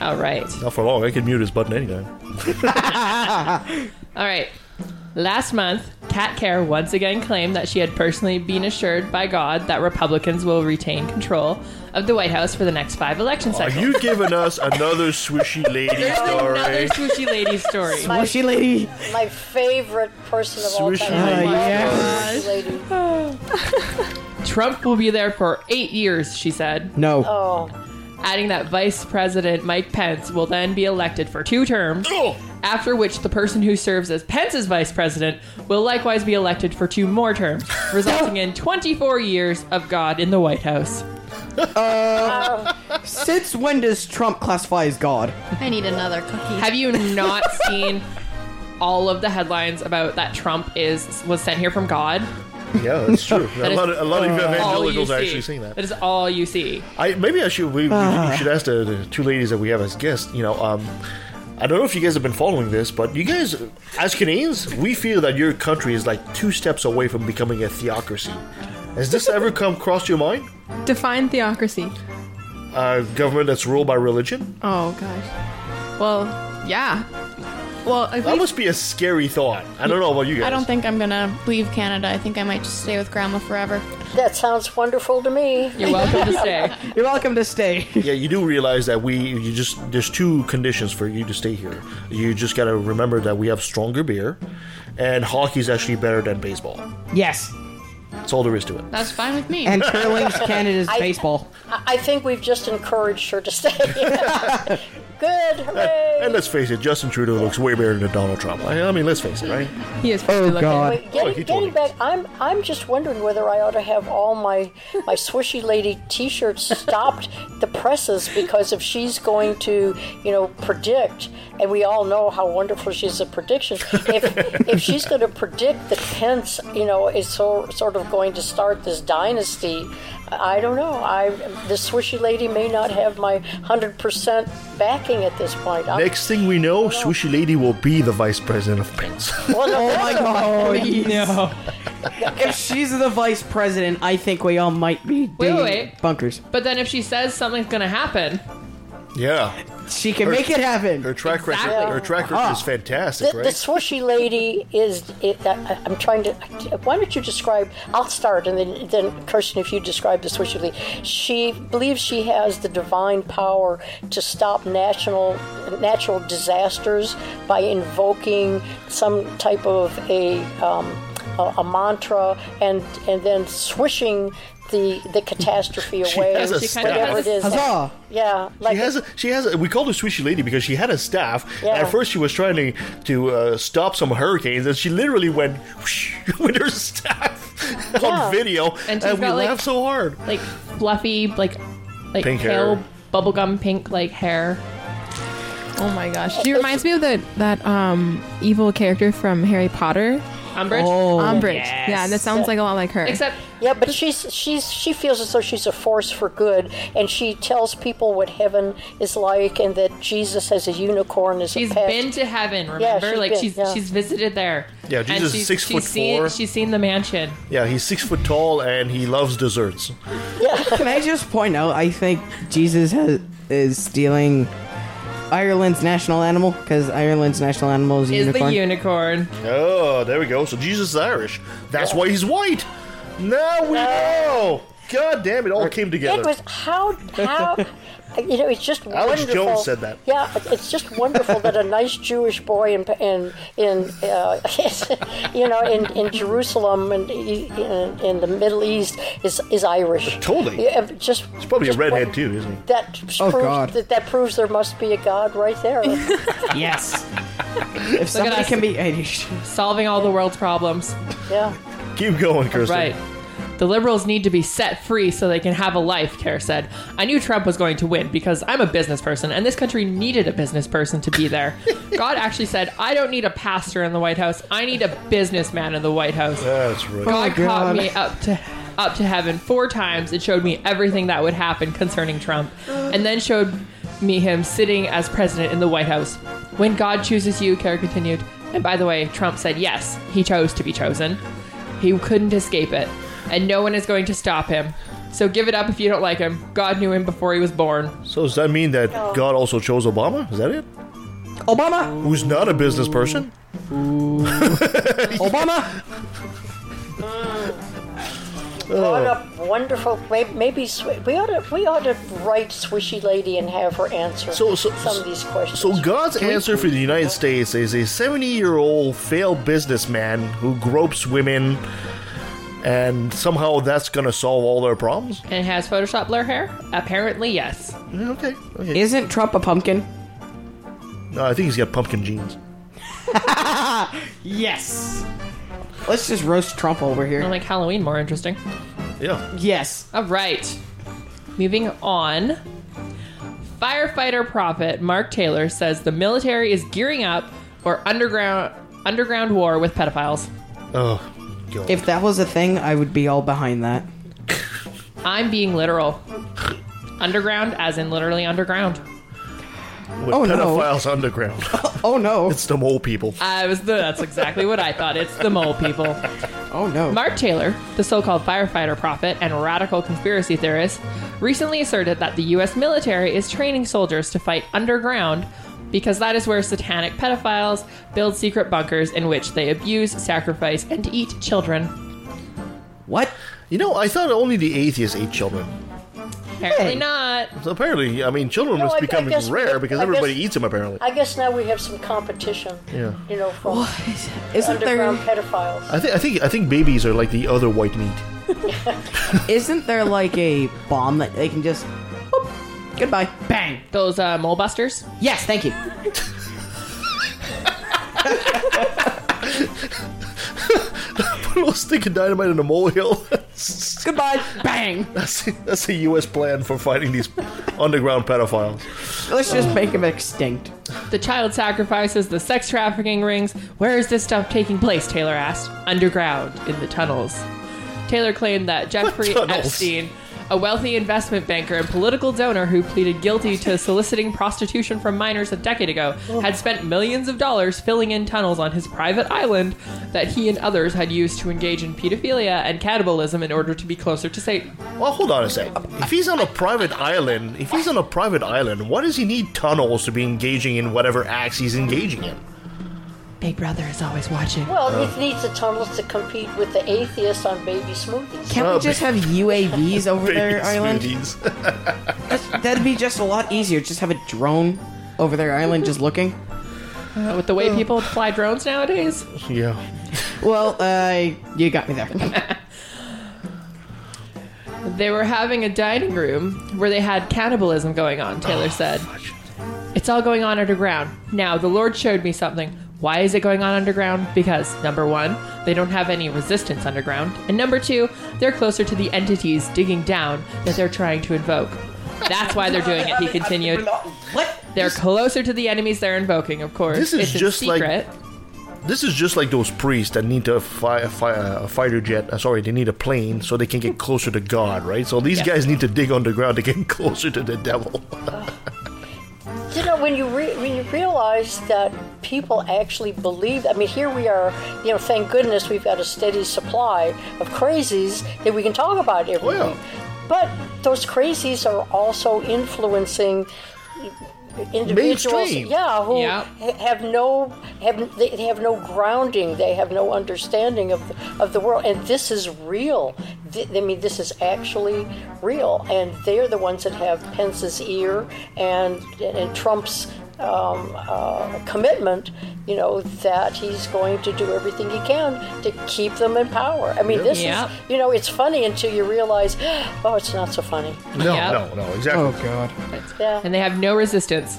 All right. Not for long. I can mute his button anytime. All right. Last month, Kat Kerr once again claimed that she had personally been assured by God that Republicans will retain control of the White House for the next five election Are cycles. you giving us another swishy lady There's another story? swooshy lady story. My, Mushy lady. my favorite person of all Swish time. lady. Ah, I yes. lady. Trump will be there for eight years, she said, No. Oh, adding that Vice President Mike Pence will then be elected for two terms. Oh, After which, the person who serves as Pence's vice president will likewise be elected for two more terms, resulting in 24 years of God in the White House. Since when does Trump classify as God? I need another cookie. Have you not seen all of the headlines about that Trump is was sent here from God? yeah, that's true. a is lot of, a lot of All evangelicals see. are actually saying that. That is all you see. I maybe I should we, we should ask the, the two ladies that we have as guests. You know, um, I don't know if you guys have been following this, but you guys, as Canadians, we feel that your country is like two steps away from becoming a theocracy. Has this ever come across your mind? Define theocracy. A government that's ruled by religion? Oh gosh. Well, yeah. Well, I That think must be a scary thought. I don't know about you guys. I don't think I'm gonna leave Canada. I think I might just stay with Grandma forever. that sounds wonderful to me. You're welcome to stay. You're welcome to stay. Yeah, you do realize that we you just there's two conditions for you to stay here. You just got to remember that we have stronger beer, and hockey's actually better than baseball. yes. That's all there is to it. That's fine with me. And curling's Canada's I- baseball. I I think we've just encouraged her to stay. Good, hooray! And let's face it, Justin Trudeau looks way better than Donald Trump. I, I mean, let's face it, right? he is. Oh, looking. God. Wait, Oh, getting, he getting me. back, I'm I'm just wondering whether I ought to have all my my swishy lady T-shirts stopped the presses because if she's going to you know predict, and we all know how wonderful she is at predictions. If if she's going to predict that Pence you know is so sort of going to start this dynasty, I don't know. I the swishy lady may not have my hundred percent backing at this point. I'm, Next thing we know, Swishy Lady will be the vice president of Pence. well, no, Oh my god. No. If she's the vice president, I think we all might be Wait, digging wait. bunkers. But then if she says something's going to happen, yeah, She can make it happen. her track record, her track record is uh-huh. fantastic, The, the right? swishy lady is. It, I, I'm trying to. Why don't you describe? I'll start, and then, then Kirsten, if you describe the swishy lady, she believes she has the divine power to stop national natural disasters by invoking some type of a um, a, a mantra, and and then swishing the the catastrophe She away. has a She kinda whatever has- it is. Huzzah! Yeah, like She has a, she has a, we called her Swishy Lady because she had a staff. Yeah. At first she was trying to to uh, stop some hurricanes, and she literally went whoosh with her staff. Yeah. on video, And and, she's we got, like- laughed so hard. Like fluffy, like like Pink pale hair. bubblegum pink like hair. Oh my gosh. She reminds me of that that um evil character from Harry Potter, Umbridge. Oh. Umbridge. yes. Yeah, that sounds like a lot like her. Except Yeah, but she's she's she feels as though she's a force for good, and she tells people what heaven is like, and that Jesus has a unicorn as she's a pet. been to heaven. Remember, she's like been, she's yeah. she's visited there. Yeah, And Jesus is she's- six she's foot seen, four. She's seen the mansion. Yeah, he's six foot tall and he loves desserts. Can I just point out? I think Jesus has, is stealing Ireland's national animal because Ireland's national animal is a Is unicorn. the unicorn? Oh, there we go. So Jesus is Irish. That's why he's white. Now we know. God damn, it all came together. It together. was how how you know it's just Alex wonderful. Jones said that. Yeah, it's just wonderful that a nice Jewish boy in in in uh, you know in, in Jerusalem and in, in the Middle East is is Irish. Totally. Yeah, just He's probably a redhead won- too, isn't he? That Oh, proves God. that that proves there must be a God right there. yes. if somebody us. can be Irish, Solving all the world's problems. yeah. Keep going, Kirsten. Right. The liberals need to be set free so they can have a life, Kerr said. I knew Trump was going to win because I'm a business person and this country needed a business person to be there. God actually said, I don't need a pastor in the White House. I need a businessman in the White House. That's right. God, Oh, caught me up to up to heaven four times and showed me everything that would happen concerning Trump, and then showed me him sitting as president in the White House. When God chooses you, Kerr continued. And by the way, Trump said yes, he chose to be chosen. He couldn't escape it, and no one is going to stop him. So give it up if you don't like him. God knew him before he was born. So does that mean that God also chose Obama? Is that it? Obama, Who's not a business person? Obama. What a wonderful. may- Maybe swi- we ought to we ought to write Swishy Lady and have her answer So- so- some of these questions. So God's answer for the United States is a 70-year-old failed businessman who gropes women, and somehow that's gonna solve all their problems. And has Photoshop blur hair? Apparently, yes. Okay. okay. Isn't Trump a pumpkin? No, I think he's got pumpkin genes. Yes. Let's just roast Trump over I here. make Halloween more interesting. Yeah. Yes. All right. Moving on. Firefighter prophet Mark Taylor says the military is gearing up for underground underground war with pedophiles. Oh, God. If that was a thing, I would be all behind that. I'm being literal. Underground, as in literally underground. With oh, no. pedophiles underground. Oh no. it's the mole people. I was the, that's exactly what I thought. It's the mole people. Oh no. Mark Taylor, the so-called firefighter prophet and radical conspiracy theorist, recently asserted that the U.S. military is training soldiers to fight underground because that is where satanic pedophiles build secret bunkers in which they abuse, sacrifice, and eat children. What? You know, I thought only the atheists ate children. Apparently not. So apparently, I mean, children No, is I- I becoming guess- rare because I everybody guess- eats them. Apparently, I guess now we have some competition. Yeah. You know, from Isn't there underground pedophiles. I think I think I think babies are like the other white meat. isn't there like a bomb that they can just whoop, goodbye. Bang. Those uh, mole busters. Yes, thank you. Put a little stick of dynamite in a molehill. Goodbye. Bang. that's that's the U.S. plan for fighting these underground pedophiles. Let's just make them extinct. The child sacrifices, the sex trafficking rings. Where is this stuff taking place? Taylor asked. Underground, in the tunnels. Taylor claimed that Jeffrey tunnels? Epstein, a wealthy investment banker and political donor who pleaded guilty to soliciting prostitution from minors a decade ago, oh. had spent millions of dollars filling in tunnels on his private island that he and others had used to engage in pedophilia and cannibalism in order to be closer to Satan. Well, hold on a sec. If he's on a private island, if he's on a private island, why does he need tunnels to be engaging in whatever acts he's engaging in? Big Brother is always watching. Well, it needs the tunnels to compete with the atheists on baby smoothies. Can't Oh, we just have UAVs over Baby their island? smoothies. That'd be just a lot easier. Just have a drone over their island just looking. Uh, with the way people fly drones nowadays. yeah. Well, uh, you got me there. They were having a dining room where they had cannibalism going on, Taylor said. It's all going on underground. Now, the Lord showed me something. Why is it going on underground? Because number one, they don't have any resistance underground, and number two, they're closer to the entities digging down that they're trying to invoke. That's why they're doing it, he continued. What? They're closer to the enemies they're invoking, of course. This is it's a just like- secret. This is just like those priests that need to fly, fly a fighter jet. Uh, sorry, they need a plane so they can get closer to God, right? So these Yeah. guys need to dig underground to get closer to the devil. You know, when you re- when you realize that people actually believe, I mean, here we are. You know, thank goodness we've got a steady supply of crazies that we can talk about every Oh, week. But those crazies are also influencing individuals, Mainstream. yeah, who ha- have no have they, have no grounding, they have no understanding of the, of the world, and this is real. Th- I mean, this is actually real, and they're the ones that have Pence's ear and and Trump's. Um, uh, commitment, you know, that he's going to do everything he can to keep them in power. I mean, this Yep. is, you know, it's funny until you realize, oh, it's not so funny. No, Yep. no, no, exactly. Oh God. Yeah. and they have no resistance.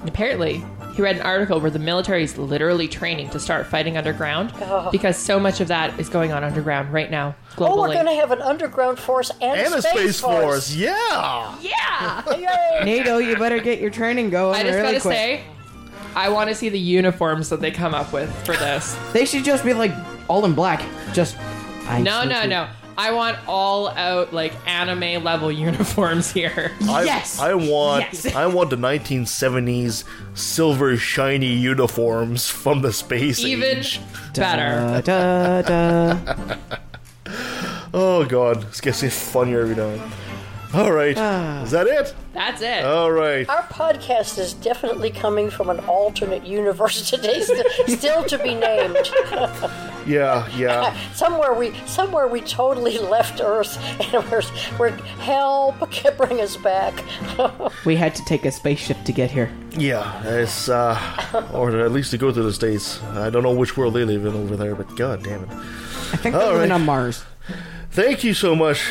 And apparently, he read an article where the military is literally training to start fighting underground oh. because so much of that is going on underground right now globally. Oh, we're going to have an underground force and, And a space force, yeah. yeah. Yay! NATO, you better get your training going I just really gotta quick. say, I want to see the uniforms that they come up with for this. They should just be like all in black. Just. I No, no, no. I want all out like anime level uniforms here. I, Yes! I want Yes! I want the 1970s silver shiny uniforms from the space Even age. better. Da, da, da. Oh god, it's getting funnier every time. All right, Ah. is that it? That's it. All right. Our podcast is definitely coming from an alternate universe today, st- still to be named. Yeah, yeah. somewhere we, somewhere we totally left Earth, and we're, we're help, bring us back. We had to take a spaceship to get here. Yeah, it's uh, or at least to go to the states. I don't know which world they live in over there, but god damn it. I think All they're living right. on Mars. Thank you so much,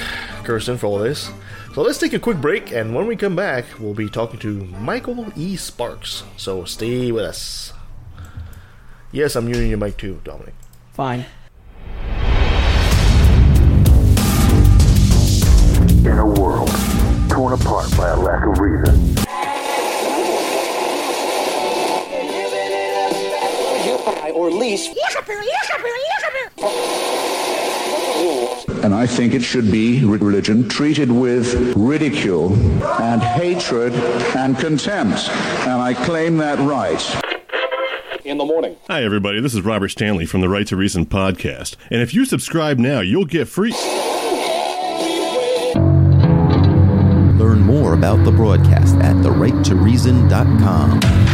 Kirsten, for all this. So let's take a quick break, and when we come back, we'll be talking to Michael E. Sparks. So stay with us. Yes, I'm using your mic too, Dominic. Fine. In a world torn apart by a lack of reason, or lease. And I think it should be religion treated with ridicule and hatred and contempt, and I claim that right. In the morning. Hi, everybody. This is Robert Stanley from the Right to Reason podcast. And if you subscribe now, you'll get free. Learn more about the broadcast at therighttoreason.com.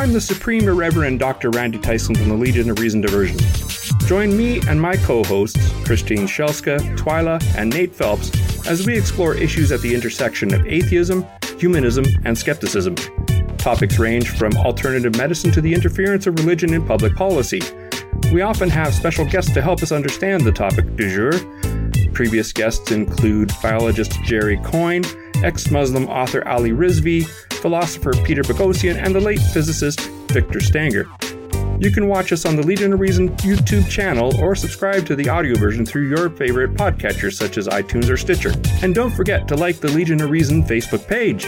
I'm the Supreme Irreverend Dr. Randy Tyson from the Legion of Reason Diversion. Join me and my co hosts, Christine Shellska, Twyla, and Nate Phelps, as we explore issues at the intersection of atheism, humanism, and skepticism. Topics range from alternative medicine to the interference of religion in public policy. We often have special guests to help us understand the topic du jour. Previous guests include biologist Jerry Coyne, ex Muslim author Ali Rizvi, philosopher Peter Boghossian, and the late physicist Victor Stenger. You can watch us on the Legion of Reason YouTube channel or subscribe to the audio version through your favorite podcatchers such as iTunes or Stitcher. And don't forget to like the Legion of Reason Facebook page.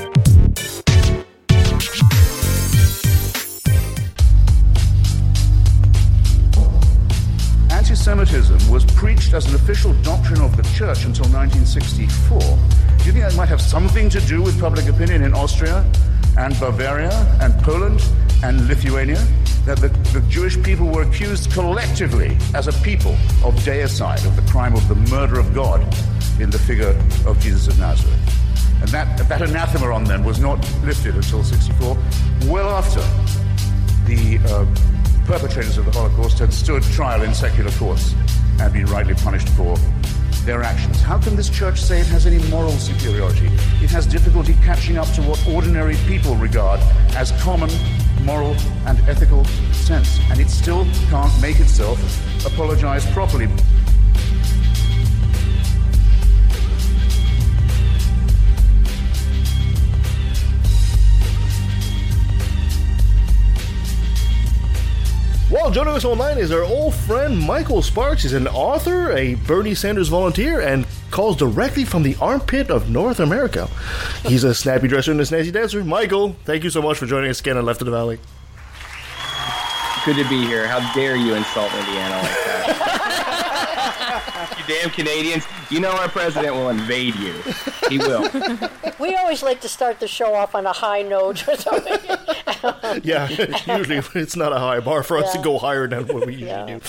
Was preached as an official doctrine of the church until 1964. Do you think that might have something to do with public opinion in Austria and Bavaria and Poland and Lithuania? That the, the Jewish people were accused collectively as a people of deicide, of the crime of the murder of God in the figure of Jesus of Nazareth. And that, that anathema on them was not lifted until 64, well after the uh, perpetrators of the Holocaust had stood trial in secular courts and been rightly punished for their actions. How can this church say it has any moral superiority? It has difficulty catching up to what ordinary people regard as common moral, and ethical sense. And it still can't make itself apologize properly. Well, joining us online is our old friend Michael Sparks. He's an author, a Bernie Sanders volunteer, and calls directly from the armpit of North America. He's a snappy dresser and a snazzy dancer. Michael, thank you so much for joining us again on Left of the Valley. Good to be here. How dare you insult Indiana? You damn Canadians. You know our president will invade you. He will. We always like to start the show off on a high note or something. Yeah, usually it's not a high bar for us to go higher than what we usually do.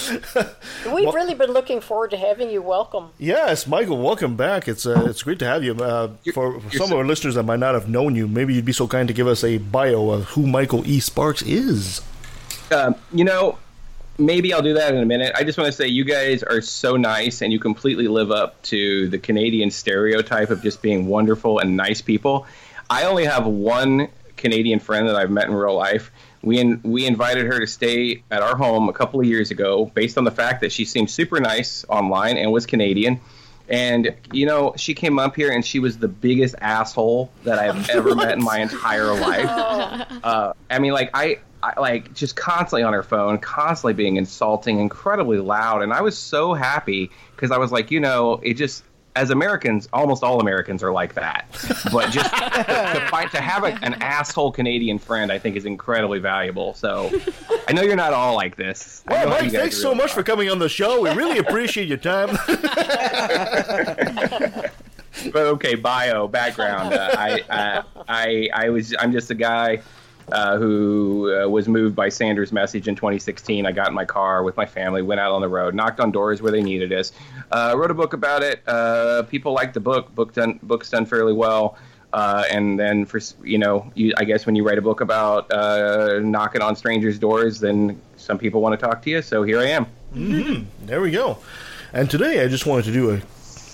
We've Well- really been looking forward to having you. Welcome. Yes, Michael, welcome back. It's uh, it's great to have you. Uh, for for some of our listeners that might not have known you, maybe you'd be so kind to give us a bio of who Michael E. Sparks is. Um, you know, maybe I'll do that in a minute. I just want to say you guys are so nice and you completely live up to the Canadian stereotype of just being wonderful and nice people. I only have one Canadian friend that I've met in real life. We in, we invited her to stay at our home a couple of years ago based on the fact that she seemed super nice online and was Canadian. And you know, she came up here and she was the biggest asshole that I've ever met in my entire life. Uh, I mean, like I, I like just constantly on her phone, constantly being insulting, incredibly loud, and I was so happy because I was like, you know, it just as Americans, almost all Americans are like that. But just to, to find to have a, an asshole Canadian friend, I think is incredibly valuable. So I know you're not all like this. Well, know how you Mike, thanks are so really much for coming on the show. We really appreciate your time. but okay, bio background. Uh, I, uh, I I was I'm just a guy uh, who uh, was moved by Sanders' message in 2016. I got in my car with my family, went out on the road, knocked on doors where they needed us, uh, wrote a book about it. Uh, people liked the book. Book done book's done fairly well. Uh, and then for you know, you, I guess when you write a book about uh, knocking on strangers' doors, then some people want to talk to you. So here I am. hmm There we go. And today I just wanted to do a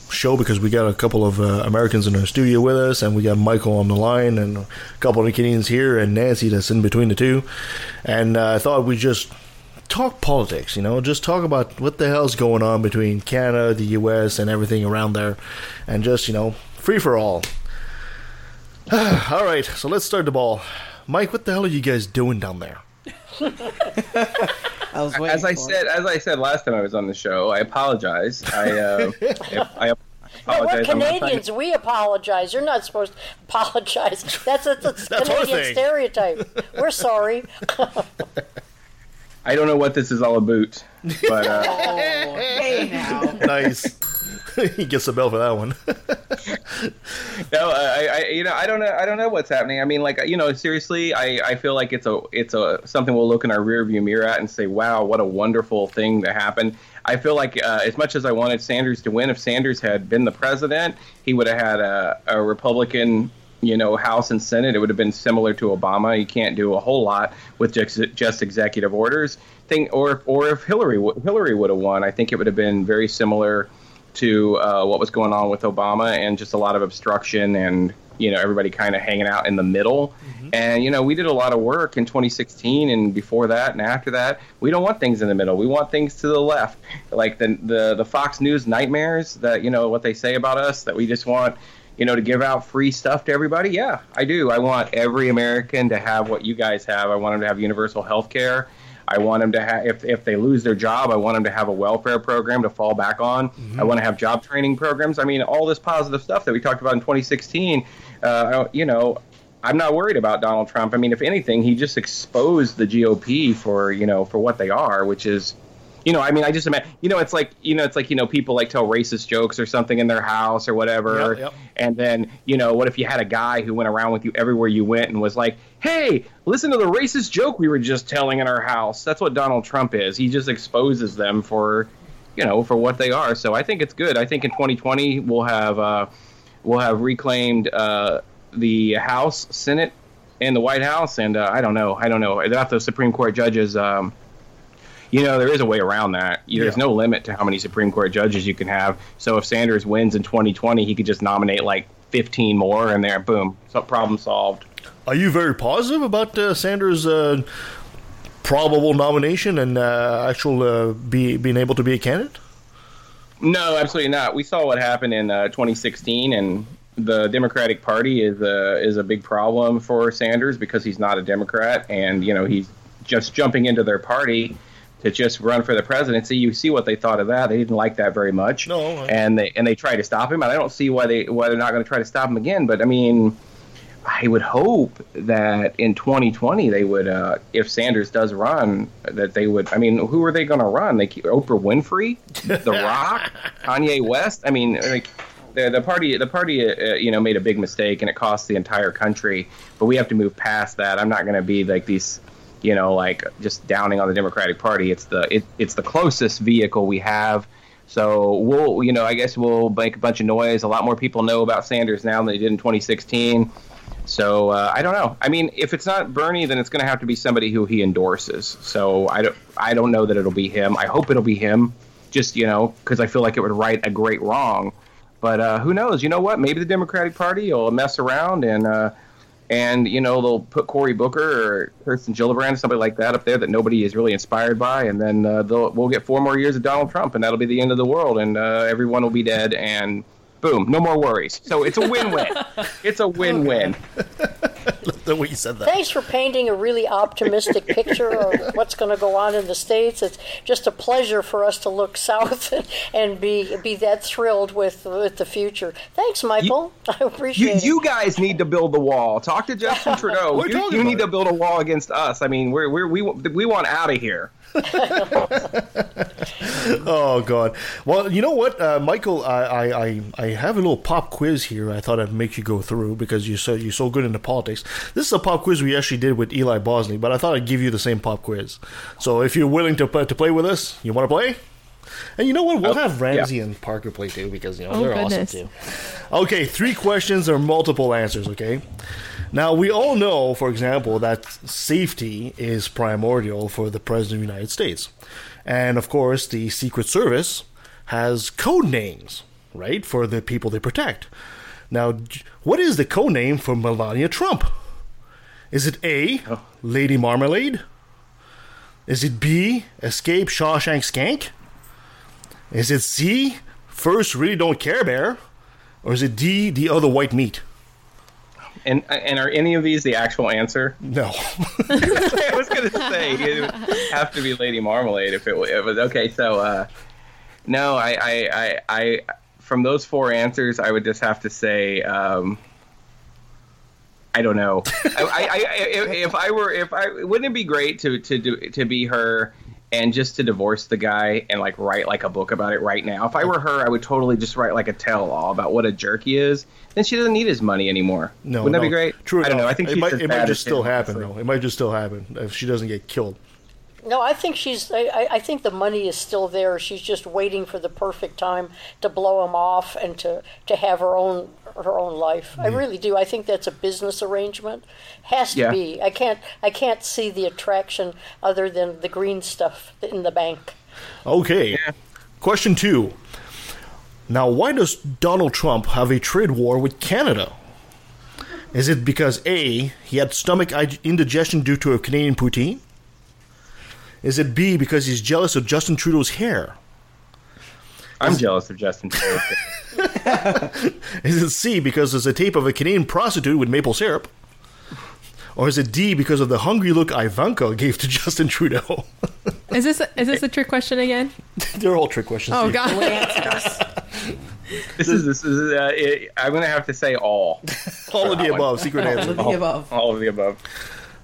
show because we got a couple of uh, Americans in our studio with us, and we got Michael on the line, and a couple of Canadians here, and Nancy that's in between the two. And uh, I thought we'd just talk politics, you know, just talk about what the hell's going on between Canada, the U.S., and everything around there, and just, you know, free for all. all right, so let's start the ball. Mike, what the hell are you guys doing down there? as I said, as I said last time I was on the show, I apologize. I, uh, if- I Yeah, we're apologize. I'm not trying Canadians. We apologize. You're not supposed to apologize. That's a, that's a That's Canadian stereotype. We're sorry. I don't know what this is all about, but uh, hey now. nice. he gets a bell for that one. No, I, I, you know, I don't know, I don't know what's happening. I mean, like, you know, seriously, I, I feel like it's a, it's a something we'll look in our rearview mirror at and say, wow, what a wonderful thing to happen. I feel like uh, as much as I wanted Sanders to win, if Sanders had been the president, he would have had a, a Republican. You know, House and Senate, it would have been similar to Obama. You can't do a whole lot with just, just executive orders. Thing, or, or if Hillary Hillary would have won, I think it would have been very similar to uh, what was going on with Obama and just a lot of obstruction and you know everybody kind of hanging out in the middle. And you know we did a lot of work in 2016 and before that and after that. We don't want things in the middle. We want things to the left, like the the the Fox News nightmares that you know what they say about us that we just want. You know, to give out free stuff to everybody. Yeah, I do. I want every American to have what you guys have. I want them to have universal health care. I want them to have, if, if they lose their job, I want them to have a welfare program to fall back on. I want to have job training programs. I mean, all this positive stuff that we talked about in 2016, uh, you know, I'm not worried about Donald Trump. I mean, if anything, he just exposed the GOP for, you know, for what they are, which is, you know, I mean, I just imagine, you know, it's like, you know, it's like, you know, people like tell racist jokes or something in their house or whatever. Yep, yep. And then, you know, what if you had a guy who went around with you everywhere you went and was like, hey, listen to the racist joke we were just telling in our house? That's what Donald Trump is. He just exposes them for, you know, for what they are. So I think it's good. I think in 2020 we'll have uh, we'll have reclaimed uh, the House, Senate, and the White House. And uh, I don't know. I don't know. Without the Supreme Court judges, um, you know, there is a way around that. There's no limit to how many Supreme Court judges you can have. So if Sanders wins in 2020, he could just nominate like 15 more, and there, boom, so problem solved. are you very positive about uh, Sanders' uh, probable nomination and uh, actual uh, be, being able to be a candidate? No, absolutely not. We saw what happened in uh, 2016, and the Democratic Party is a is a big problem for Sanders because he's not a Democrat, and you know he's just jumping into their party to just run for the presidency. You see what they thought of that; they didn't like that very much, No, and they and they tried to stop him. And I don't see why they why they're not going to try to stop him again. But I mean. I would hope that in 2020 they would, uh, if Sanders does run, that they would. I mean, who are they going to run? They keep Oprah Winfrey, The Rock, Kanye West. I mean, like the the party the party uh, you know made a big mistake and it cost the entire country. But we have to move past that. I'm not going to be like these, you know, like just downing on the Democratic Party. It's the it, it's the closest vehicle we have. So we'll, you know, I guess we'll make a bunch of noise. A lot more people know about Sanders now than they did in 2016. So uh, I don't know. I mean, if it's not Bernie, then it's going to have to be somebody who he endorses. So I don't, I don't know that it'll be him. I hope it'll be him, just you know, because I feel like it would right a great wrong. But uh, who knows? You know what? Maybe the Democratic Party will mess around and uh, and you know they'll put Cory Booker or Kirsten Gillibrand, or somebody like that, up there that nobody is really inspired by, and then uh, they'll, we'll get four more years of Donald Trump, and that'll be the end of the world, and uh, everyone will be dead, and boom, no more worries. So it's a win-win. it's a win-win. the way you said that. Thanks for painting a really optimistic picture of what's going to go on in the states. It's just a pleasure for us to look south and, and be be that thrilled with with the future. Thanks, Michael. I You, appreciate it. you guys need to build the wall. Talk to Justin Trudeau. You you about need to build a wall against us. I mean, we're, we're, we we want out of here. oh God! Well, you know what, uh, Michael, I, I, I, I have a little pop quiz here. I thought I'd make you go through because you're so you're so good into politics. This is a pop quiz we actually did with Eli Bosley, but I thought I'd give you the same pop quiz. So if you're willing to play, to play with us, you want to play? And you know what? We'll have Ramses and Parker play too because you know Oh, they're goodness. awesome too. Okay, three questions or multiple answers. Okay. Now we all know, for example, that safety is primordial for the president of the United States, and of course, the Secret Service has code names, right, for the people they protect. Now, what is the code name for Melania Trump? Is it A, oh. Lady Marmalade? Is it B, Escape Shawshank Skank? Is it C, First Really Don't Care Bear? Or is it D, The Other White Meat? And and are any of these the actual answer? No. I was gonna say it would have to be Lady Marmalade if it, it was okay. So uh, no, I, I I I from those four answers, I would just have to say. Um, I don't know. I, I, I, if, if I were, if I, wouldn't it be great to to do to be her and just to divorce the guy and like write like a book about it right now? If I were her, I would totally just write like a tell-all about what a jerk he is. Then she doesn't need his money anymore. No, wouldn't that be great? True. I don't enough. know. I think it might, it might just still happen, though. It might just still happen if she doesn't get killed. No, I think she's. I, I- I think the money is still there. She's just waiting for the perfect time to blow him off and to, to have her own her own life. I really do. I think that's a business arrangement. Has to Yeah. be. I can't. I can't see the attraction other than the green stuff in the bank. Okay. Question two. Now, why does Donald Trump have a trade war with Canada? Is it because A, he had stomach indigestion due to a Canadian poutine? Is it B, because he's jealous of Justin Trudeau's hair? I'm jealous of Justin. Trudeau. Is it C, because there's a tape of a Canadian prostitute with maple syrup? Or is it D, because of the hungry look Ivanka gave to Justin Trudeau? Is this is this a trick question again? They're all trick questions. Oh Steve. God! This is this is. Uh, it, I'm gonna have to say all. All of the one. above, secret answer. All- of the above. All of the above.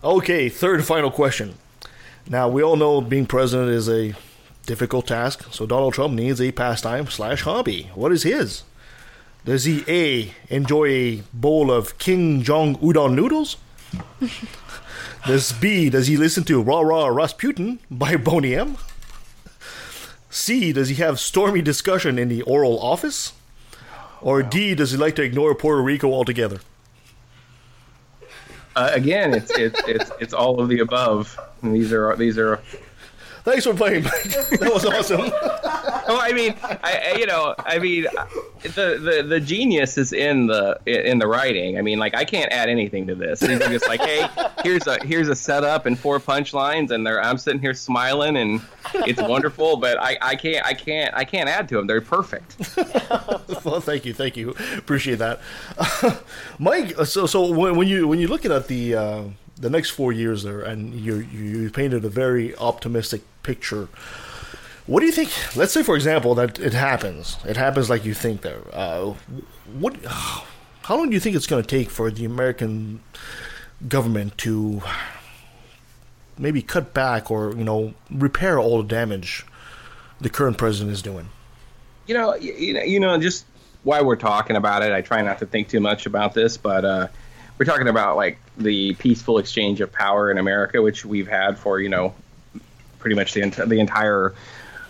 Okay, third and final question. Now we all know being president is a difficult task, so Donald Trump needs a pastime slash hobby. What is his? Does he A enjoy a bowl of Kim Jong udon noodles? does B does he listen to Ra Ra Rasputin by Boney M? C does he have stormy discussion in the Oral Office? Or D does he like to ignore Puerto Rico altogether? Uh, again, it's it's it's it's all of the above. And these are these are. Thanks for playing. that was awesome. well, I mean, I, you know, I mean, the, the the genius is in the in the writing. I mean, like I can't add anything to this. These just like, hey, here's a here's a setup and four punchlines, and they're I'm sitting here smiling, and it's wonderful. But I, I can't I can't I can't add to them. They're perfect. well, thank you, thank you, appreciate that, Mike. So, so when, when you when you looking at the uh, the next four years there, and you you painted a very optimistic picture. What do you think? Let's say, for example, that it happens. It happens like you think there. Uh, what? How long do you think it's going to take for the American government to maybe cut back or you know repair all the damage the current president is doing? you know, you know, you know, just why we're talking about it. I try not to think too much about this, but uh, we're talking about like the peaceful exchange of power in America, which we've had for you know pretty much the ent- the entire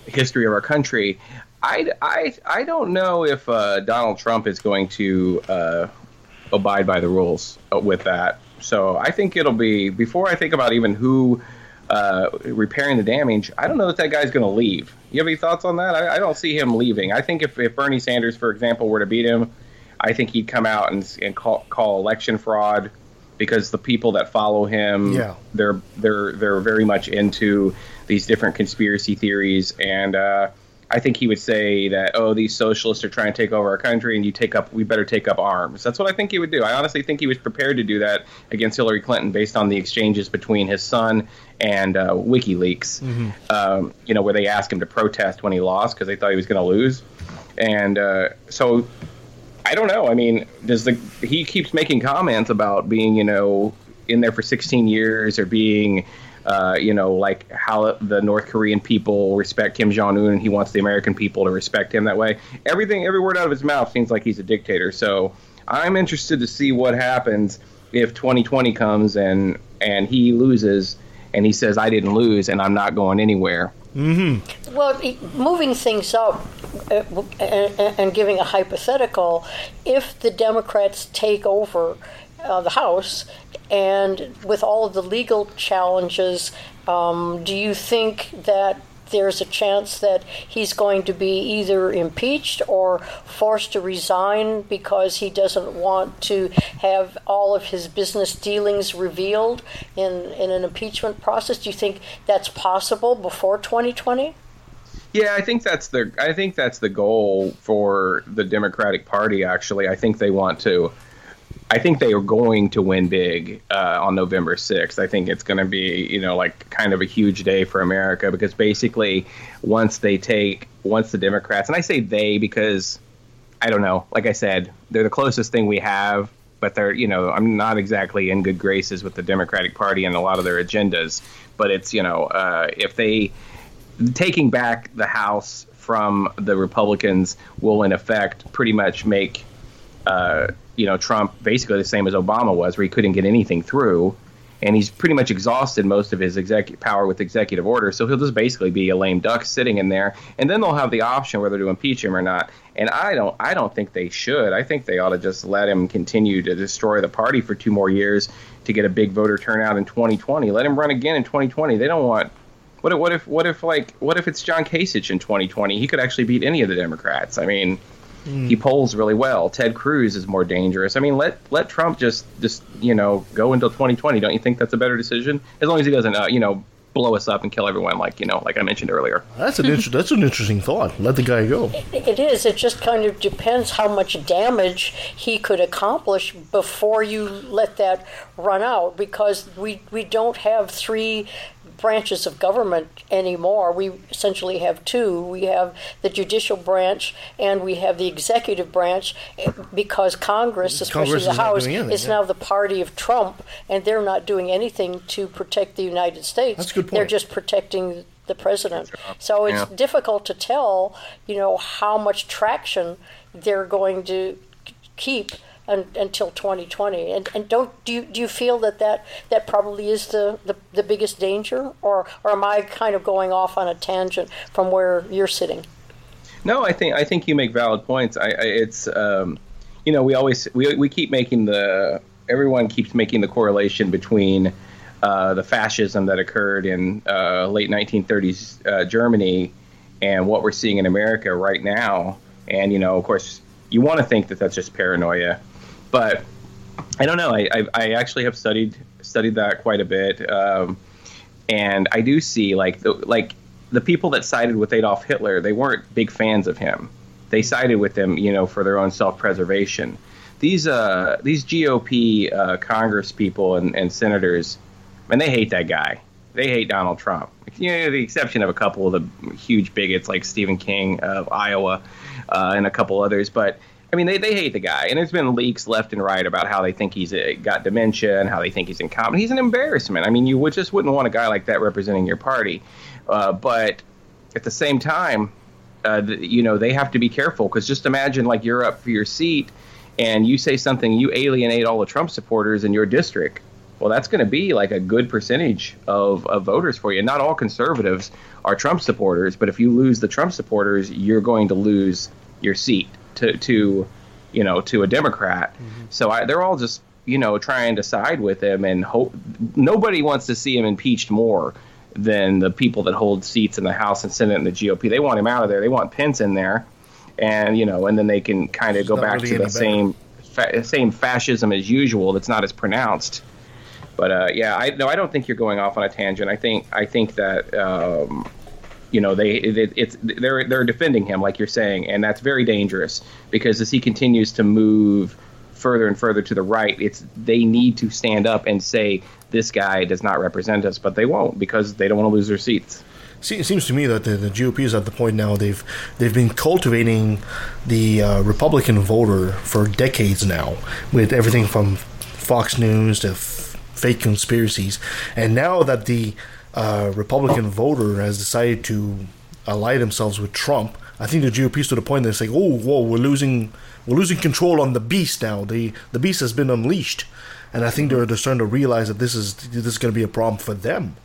history of our country. I, I, I don't know if uh, Donald Trump is going to uh, abide by the rules with that. So I think it'll be before I think about even who uh, repairing the damage. I don't know if that guy's going to leave. You have any thoughts on that? I, I don't see him leaving. I think if, if Bernie Sanders, for example, were to beat him, I think he'd come out and, and call, call election fraud because the people that follow him, Yeah. they're they're they're very much into these different conspiracy theories, and uh, I think he would say that oh these socialists are trying to take over our country, and you take up we better take up arms. That's what I think he would do. I honestly think he was prepared to do that against Hillary Clinton based on the exchanges between his son and uh, WikiLeaks. Um, you know where they asked him to protest when he lost because they thought he was going to lose, and uh, so I don't know. I mean, does the he keeps making comments about being, you know, in there for 16 years or being, uh, you know, like how the North Korean people respect Kim Jong Un and he wants the American people to respect him that way. Everything, every word out of his mouth seems like he's a dictator. So I'm interested to see what happens if 2020 comes and and he loses and he says I didn't lose and I'm not going anywhere. Mm-hmm. Well, moving things up uh, w- and, and giving a hypothetical, if the Democrats take over uh, the House and with all of the legal challenges, um, do you think that there's a chance that he's going to be either impeached or forced to resign because he doesn't want to have all of his business dealings revealed in, in an impeachment process? Do you think that's possible before 2020? Yeah, I think that's the I think that's the goal for the Democratic Party. Actually, I think they want to. I think they are going to win big uh, on November 6th. I think it's going to be, you know, like kind of a huge day for America because basically, once they take, once the Democrats, and I say they because I don't know, like I said, they're the closest thing we have, but they're, you know, I'm not exactly in good graces with the Democratic Party and a lot of their agendas. But it's, you know, uh, if they, taking back the House from the Republicans will, in effect, pretty much make uh, you know Trump basically the same as Obama was, where he couldn't get anything through, and he's pretty much exhausted most of his executive power with executive order. So he'll just basically be a lame duck sitting in there, and then they'll have the option whether to impeach him or not. And I don't, I don't think they should. I think they ought to just let him continue to destroy the party for two more years to get a big voter turnout in 2020. Let him run again in 2020. They don't want. What if, what if, what if, like, what if it's John Kasich in 2020? He could actually beat any of the Democrats. I mean, he polls really well. Ted Cruz is more dangerous. I mean, let let Trump just just you know go until 2020. Don't you think that's a better decision? As long as he doesn't uh, you know blow us up and kill everyone like you know like I mentioned earlier. That's an inter- that's an interesting thought. Let the guy go. It is. It just kind of depends how much damage he could accomplish before you let that run out because we, we don't have three branches of government anymore. We essentially have two. We have the judicial branch and we have the executive branch eh, because Congress, especially Congress the is House, anything, is yeah. now the party of Trump and they're not doing anything to protect the United States. That's a good point. They're just protecting the president. So it's Yeah. difficult to tell, you know, how much traction they're going to keep un, until 2020. And and don't do you, do you feel that that, that probably is the, the, the biggest danger, or or am I kind of going off on a tangent from where you're sitting? No, I think I think you make valid points. I, I it's um, you know we always we we keep making the everyone keeps making the correlation between uh, the fascism that occurred in uh, late 1930s uh, Germany and what we're seeing in America right now. And you know, of course, you want to think that that's just paranoia, but I don't know. I, I, I actually have studied studied that quite a bit, um, and I do see like the like the people that sided with Adolf Hitler. They weren't big fans of him. They sided with him, you know, for their own self preservation. These uh these GOP uh, Congress people and, and senators, and they hate that guy. They hate Donald Trump. You know, the exception of a couple of the huge bigots like Stephen King of Iowa uh, and a couple others, but I mean, they, they hate the guy, and there's been leaks left and right about how they think he's got dementia and how they think he's incompetent. He's an embarrassment. I mean, you would just wouldn't want a guy like that representing your party. Uh, but at the same time, uh, the, you know, they have to be careful because just imagine like you're up for your seat and you say something, you alienate all the Trump supporters in your district. Well, that's going to be like a good percentage of, of voters for you. Not all conservatives are Trump supporters, but if you lose the Trump supporters, you're going to lose your seat to to you know to a Democrat. Mm-hmm. So I, they're all just you know trying to side with him and hope nobody wants to see him impeached more than the people that hold seats in the House and Senate and the GOP. They want him out of there. They want Pence in there, and you know, and then they can kind of go back really to the same fa- same fascism as usual. That's not as pronounced. But uh, yeah, I no, I don't think you're going off on a tangent. I think I think that um, you know they it, it's they're they're defending him like you're saying, and that's very dangerous because as he continues to move further and further to the right, it's they need to stand up and say this guy does not represent us, but they won't because they don't want to lose their seats. See, it seems to me that the, the GOP is at the point now they've they've been cultivating the uh, Republican voter for decades now with everything from Fox News to f- fake conspiracies, and now that the uh, Republican voter has decided to ally themselves with Trump, I think the GOP is to the point that it's like, oh, whoa, we're losing, we're losing control on the beast now. The the beast has been unleashed, and I think they're, they're starting to realize that this is this is going to be a problem for them.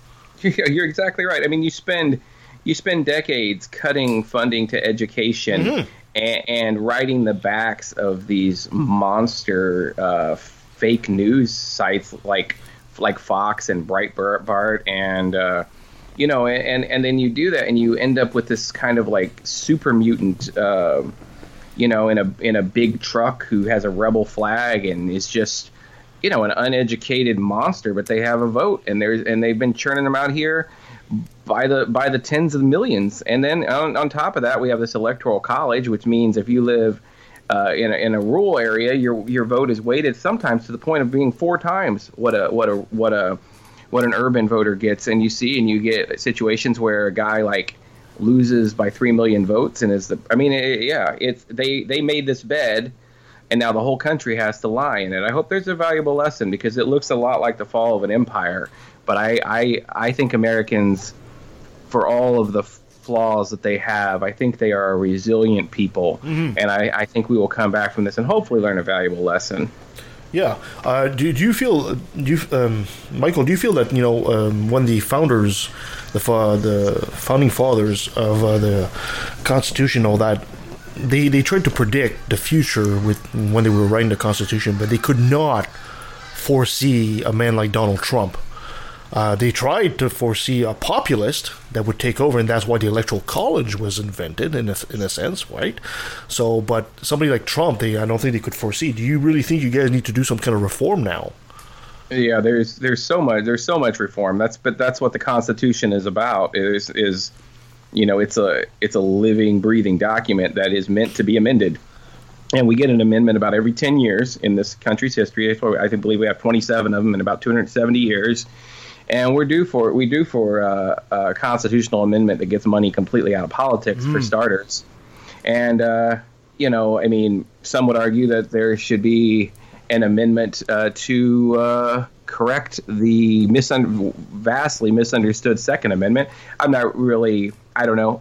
You're exactly right. I mean, you spend you spend decades cutting funding to education mm-hmm. and, and, writing the backs of these monster uh, fake news sites like like Fox and Breitbart and uh, you know and and then you do that and you end up with this kind of like super mutant uh, you know in a in a big truck who has a rebel flag and is just you know an uneducated monster but they have a vote and there's and they've been churning them out here by the by the tens of millions. And then on, on top of that we have this electoral college which means if you live uh, in, a, in a rural area, your your vote is weighted sometimes to the point of being four times what a what a what a what an urban voter gets. And you see, and you get situations where a guy like loses by three million votes, and is the I mean, it, yeah, it's they they made this bed, and now the whole country has to lie in it. I hope there's a valuable lesson because it looks a lot like the fall of an empire. But I I, I think Americans, for all of the flaws that they have, I think they are a resilient people, mm-hmm. and I, I, think we will come back from this and hopefully learn a valuable lesson. Yeah. Uh, do, do you feel, do you, um, Michael? Do you feel that you know um, when the founders, the the founding fathers of uh, the Constitution, all that, they they tried to predict the future with when they were writing the Constitution, but they could not foresee a man like Donald Trump uh, they tried to foresee a populist that would take over, and that's why the electoral college was invented, in a, in a sense, right? So, but somebody like Trump, they I don't think they could foresee. Do you really think you guys need to do some kind of reform now? Yeah, there's there's so much there's so much reform. That's but that's what the Constitution is about. Is is you know it's a it's a living, breathing document that is meant to be amended and we get an amendment about every 10 years in this country's history. I believe we have 27 of them in about 270 years and we're due for we do for uh, a constitutional amendment that gets money completely out of politics mm. for starters. And uh, you know, I mean, some would argue that there should be an amendment uh, to uh, correct the misun- vastly misunderstood Second Amendment. I'm not really, I don't know,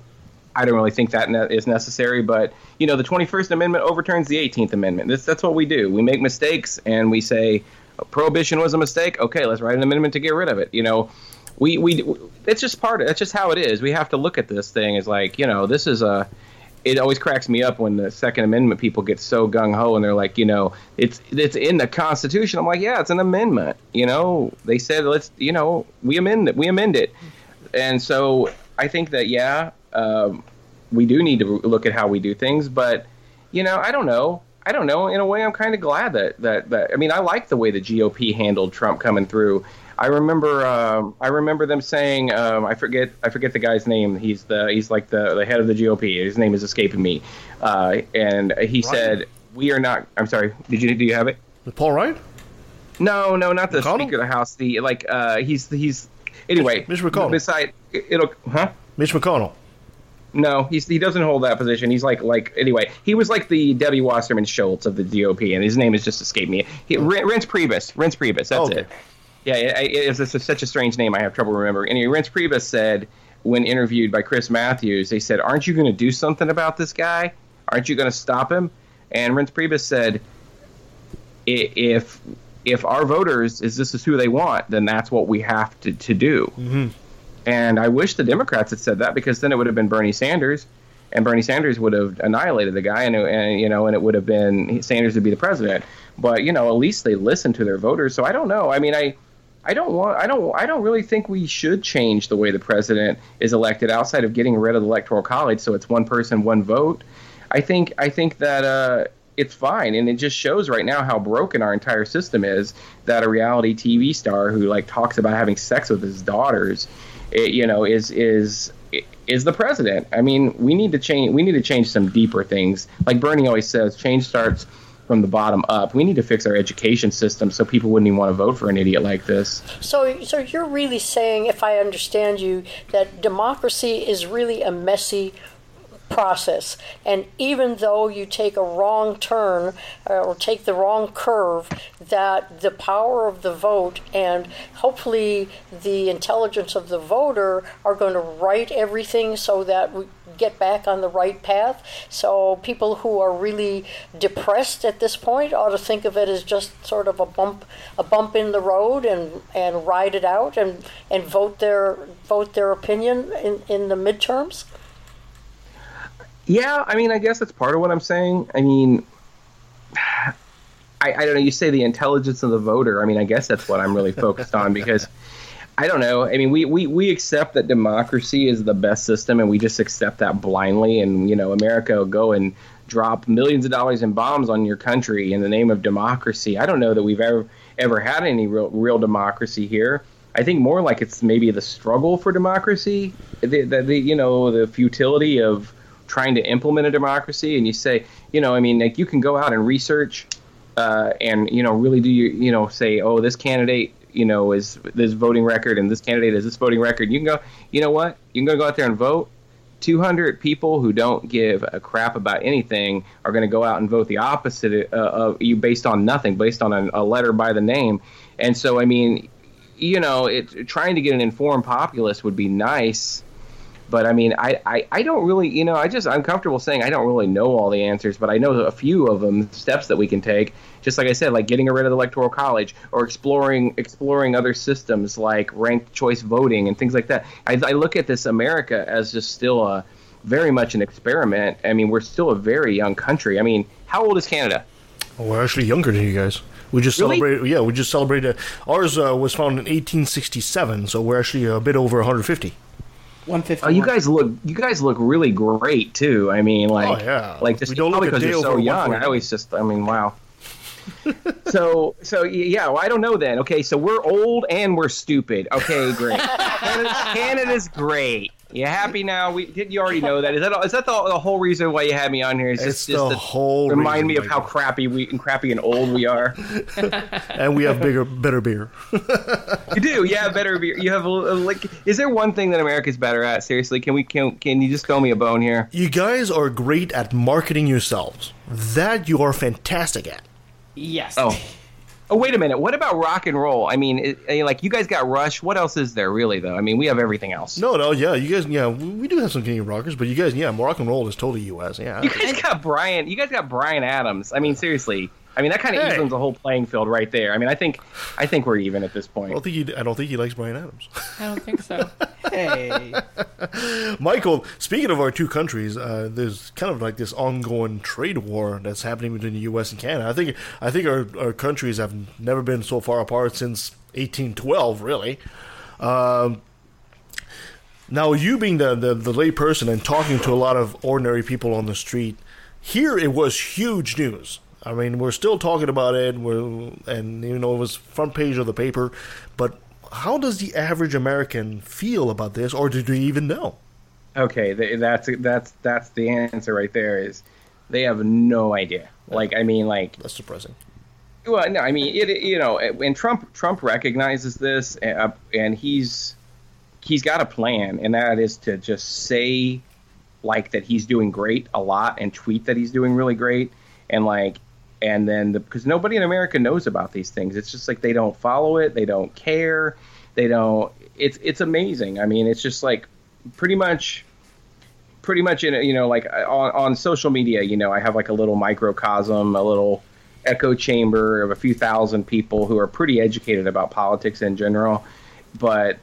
I don't really think that ne- is necessary. But you know, the 21st Amendment overturns the 18th Amendment. This, that's what we do. We make mistakes and we say, prohibition was a mistake. Okay, let's write an amendment to get rid of it. You know, we we it's just part of it's just how it is. We have to look at this thing as like you know this is a. It always cracks me up when the Second Amendment people get so gung ho and they're like, you know, it's it's in the Constitution. I'm like, yeah, it's an amendment. You know, they said let's, you know, we amend it, we amend it, and so I think that yeah, um, we do need to look at how we do things. But you know, I don't know. I don't know. In a way, I'm kind of glad that, that that I mean, I like the way the GOP handled Trump coming through. I remember um, I remember them saying um, I forget I forget the guy's name. He's the he's like the the head of the GOP. His name is escaping me. Uh, and he said we are not. I'm sorry. Did you do you have it? Paul Ryan? No, no, not the Speaker of the House. The like uh, he's he's anyway. Mitch McConnell. Beside it'll huh? Mitch McConnell. No, he's he doesn't hold that position. He's like like anyway. He was like the Debbie Wasserman Schultz of the GOP, and his name has just escaped me. He, Reince Priebus. Reince Priebus. That's Okay. it. Yeah, it, it, it's, such a strange name. I have trouble remembering. Anyway, Reince Priebus said when interviewed by Chris Matthews, they said, "Aren't you going to do something about this guy? Aren't you going to stop him?" And Reince Priebus said, "I- "If if our voters is this is who they want, then that's what we have to to do." Mm-hmm. And I wish the Democrats had said that because then it would have been Bernie Sanders, and Bernie Sanders would have annihilated the guy, and, and you know, and it would have been Sanders would be the president. But you know, at least they listened to their voters. So I don't know. I mean, I. I don't want. I don't. I don't really think we should change the way the president is elected, outside of getting rid of the electoral college, so it's one person, one vote. I think. I think that uh, it's fine, and it just shows right now how broken our entire system is. That a reality TV star who like talks about having sex with his daughters, it, you know, is is is the president. I mean, we need to change. We need to change some deeper things. Like Bernie always says, change starts from the bottom up. We need to fix our education system so people wouldn't even want to vote for an idiot like this. So, so you're really saying, if I understand you, that democracy is really a messy process, and even though you take a wrong turn uh, or take the wrong curve, that the power of the vote and hopefully the intelligence of the voter are going to right everything so that we get back on the right path. So people who are really depressed at this point ought to think of it as just sort of a bump, a bump in the road, and, and ride it out and, and vote their vote their opinion in, in the midterms. Yeah, I mean, I guess that's part of what I'm saying. I mean, I, I don't know. You say the intelligence of the voter. I mean, I guess that's what I'm really focused on because I don't know. I mean, we, we, we accept that democracy is the best system and we just accept that blindly. And, you know, America will go and drop millions of dollars in bombs on your country in the name of democracy. I don't know that we've ever ever had any real, real democracy here. I think more like it's maybe the struggle for democracy, the, the, the you know the futility of trying to implement a democracy. And you say, you know, I mean, like you can go out and research, uh, and you know, really do you you know say, oh, this candidate, you know, is this voting record, and this candidate is this voting record. You can go, you know what, you can go out there and vote. 200 people who don't give a crap about anything are going to go out and vote the opposite of you based on nothing, based on a, a letter by the name. And so, I mean, you know, it, trying to get an informed populace would be nice. But I mean, I, I, I don't really, you know, I just, I'm comfortable saying I don't really know all the answers, but I know a few of them, steps that we can take. Just like I said, like getting rid of the electoral college or exploring, exploring other systems like ranked choice voting and things like that. I, I look at this America as just still a, very much an experiment. I mean, we're still a very young country. I mean, how old is Canada? Oh, we're actually younger than you guys. We just Really? celebrated. Yeah, we just celebrated. Ours uh, was founded in 1867, so we're actually a bit over 150. 150. Oh, you guys look, you guys look really great too. I mean, like, Oh, yeah. like just don't look probably because you're so young. I always just, I mean, wow. so, so yeah, well, I don't know then. Okay, so we're old and we're stupid. Okay, great. Canada, Canada's great. You happy now? We did you already know that? Is that is that the, the whole reason why you had me on here? Is It's just, just the to whole remind me of how crappy we and crappy and old we are. and we have bigger, better beer. You do, yeah. Better beer. You have a, a- like. Is there one thing that America's better at? Seriously, can we can can you just throw me a bone here? You guys are great at marketing yourselves. That you are fantastic at. Yes. Oh. Oh wait a minute. What about rock and roll? I mean, it, I mean, like you guys got Rush. What else is there really though? I mean, we have everything else. No, no, yeah, you guys, yeah, we we do have some Canadian rockers, but you guys, yeah, rock and roll is totally U.S. Yeah, You guys got Bryan. You guys got Bryan Adams. I mean, seriously. I mean, that kind of Hey. evens the whole playing field right there. I mean, I think, I think we're even at this I point. don't think he, I don't think he likes Bryan Adams. I don't think so. Hey. Michael, speaking of our two countries, uh, there's kind of like this ongoing trade war that's happening between the U.S. and Canada. I think I think our, our countries have never been so far apart since 1812, really. Um, Now, you being the, the, the lay person and talking to a lot of ordinary people on the street, here it was huge news. I mean, we're still talking about it, and you know, it was front page of the paper. But how does the average American feel about this, or do they even know? Okay, that's that's that's the answer right there. Is they have no idea. Like, I mean, like that's depressing. Well, no, I mean, it, you know, and Trump Trump recognizes this, and, and he's he's got a plan, and that is to just say like that he's doing great a lot, and tweet that he's doing really great, and like, and then because the, nobody in America knows about these things, it's just like they don't follow it, they don't care, they don't. It's it's amazing. I mean, it's just like pretty much pretty much in you know like uh, on, on social media you know i have like a little microcosm a little echo chamber of a few thousand people who are pretty educated about politics in general but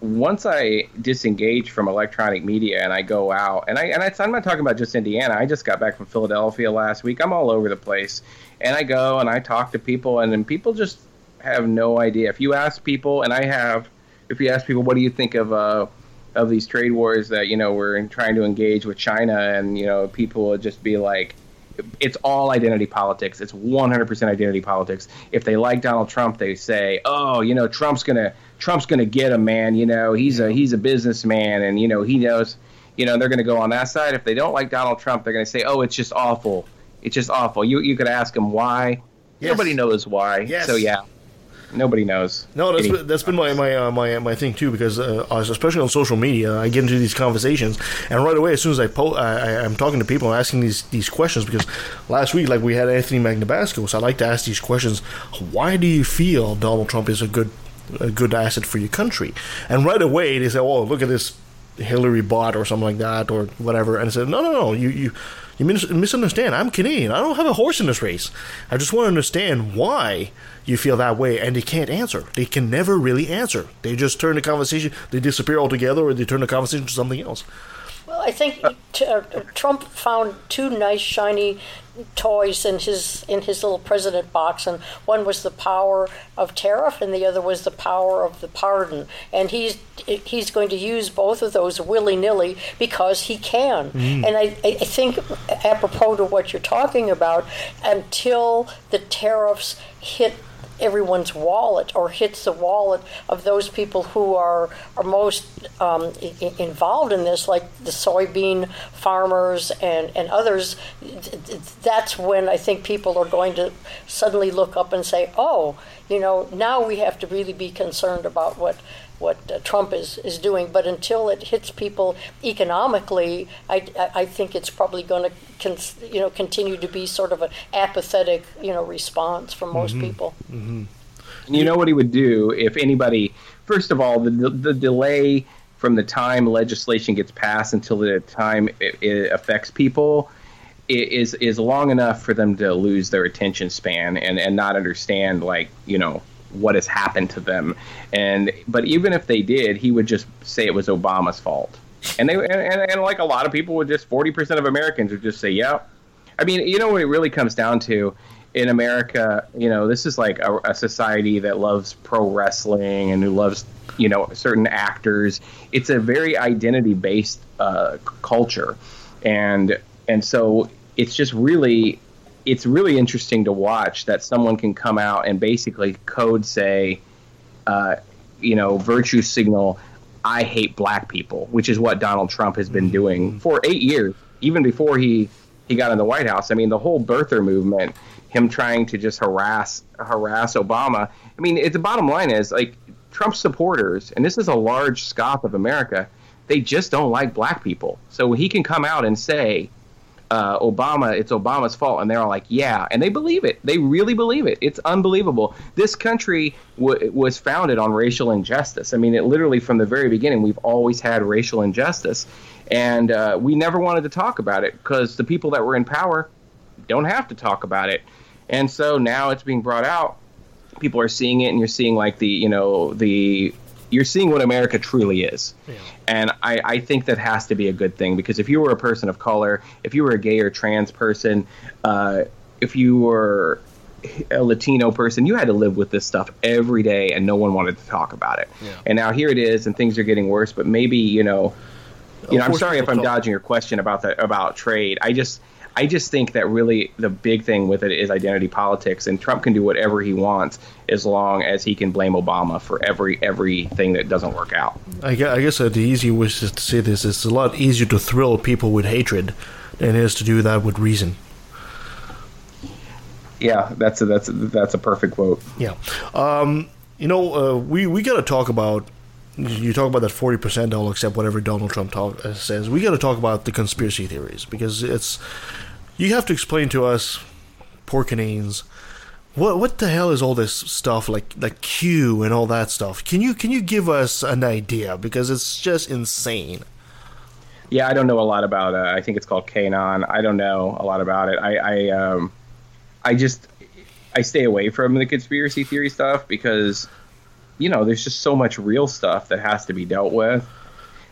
once i disengage from electronic media and i go out and i and I, i'm not talking about just indiana. I just got back from philadelphia last week. I'm all over the place. And i go and i talk to people and then people just have no idea. If you ask people and i have if you ask people what do you think of uh of these trade wars that you know we're trying to engage with China, and you know people would just be like, it's all identity politics. It's 100% identity politics. If they like Donald Trump, they say, oh, you know, Trump's gonna Trump's gonna get him, man. You know, he's a he's a businessman, and you know he knows. You know, they're going to go on that side. If they don't like Donald Trump, they're going to say, "Oh, it's just awful. It's just awful." You you could ask them why. Yes. Nobody knows why. Yes. So yeah, nobody knows. No, that's been, that's been my my uh, my my thing too because uh, especially on social media, I get into these conversations, and right away as soon as I po- I, am talking to people, I'm asking these these questions because last week like we had Anthony Magnabosco, so I like to ask these questions. Why do you feel Donald Trump is a good a good asset for your country? And right away they say, "Oh, look at this Hillary bot or something like that or whatever," and I said, "No, no, no, you you." You misunderstand. I'm Canadian. I don't have a horse in this race. I just want to understand why you feel that way, and they can't answer. They can never really answer. They just turn the conversation, they disappear altogether, or they turn the conversation to something else. I think uh, Trump found two nice, shiny toys in his in his little president box, and one was the power of tariff, and the other was the power of the pardon. And he's he's going to use both of those willy nilly because he can. Mm. And I, I think, apropos to what you're talking about, until the tariffs hit everyone's wallet or hits the wallet of those people who are are most um, I- involved in this, like the soybean farmers and, and others. That's when I think people are going to suddenly look up and say, "Oh, you know, now we have to really be concerned about what." What uh, Trump is, is doing. But until it hits people economically, I, I think it's probably going to con- you know continue to be sort of an apathetic you know response from most mm-hmm. people. Mm-hmm. And you know what he would do if anybody? First of all, the the delay from the time legislation gets passed until the time it, it affects people is is long enough for them to lose their attention span and and not understand like you know what has happened to them. And but even if they did, he would just say it was Obama's fault. And they and, and, like a lot of people would just forty percent of Americans would just say, "Yeah." I mean, you know what it really comes down to in America. You know, this is like a, a society that loves pro wrestling and who loves you know certain actors. It's a very identity based uh, culture, and and so it's just really it's really interesting to watch that someone can come out and basically code say, uh, you know, virtue signal, I hate black people, which is what Donald Trump has been doing for eight years, even before he he got in the White House. I mean, the whole birther movement, him trying to just harass harass Obama. I mean, it, the bottom line is like Trump supporters, and this is a large scope of America. They just don't like black people. So he can come out and say, uh, Obama, it's Obama's fault, and they're all like, yeah, and they believe it. They really believe it. It's unbelievable. This country w- was founded on racial injustice. I mean, it literally from the very beginning, we've always had racial injustice, and uh, we never wanted to talk about it because the people that were in power don't have to talk about it, and so now it's being brought out. People are seeing it, and you're seeing like the you know the you're seeing what America truly is. Yeah. And I, I think that has to be a good thing because if you were a person of color, if you were a gay or trans person, uh, if you were a Latino person, you had to live with this stuff every day, and no one wanted to talk about it. And now here it is, and things are getting worse. But maybe you know, you know, I'm sorry if I'm dodging your question about the about trade. I just I just think that really the big thing with it is identity politics, and Trump can do whatever he wants as long as he can blame Obama for every everything that doesn't work out. I gue- I guess the easy way to say this is it's a lot easier to thrill people with hatred than it is to do that with reason. Yeah, that's a that's a, that's a perfect quote. Yeah. Um, you know, uh, we we got to talk about. You talk about that forty percent. I'll accept whatever Donald Trump talk, uh, says. We got to talk about the conspiracy theories because it's. You have to explain to us, poor Canadians, what what the hell is all this stuff like like Q and all that stuff? Can you can you give us an idea because it's just insane. Yeah, I don't know a lot about. Uh, I think it's called QAnon. I don't know a lot about it. I I um, I just I stay away from the conspiracy theory stuff because you know there's just so much real stuff that has to be dealt with,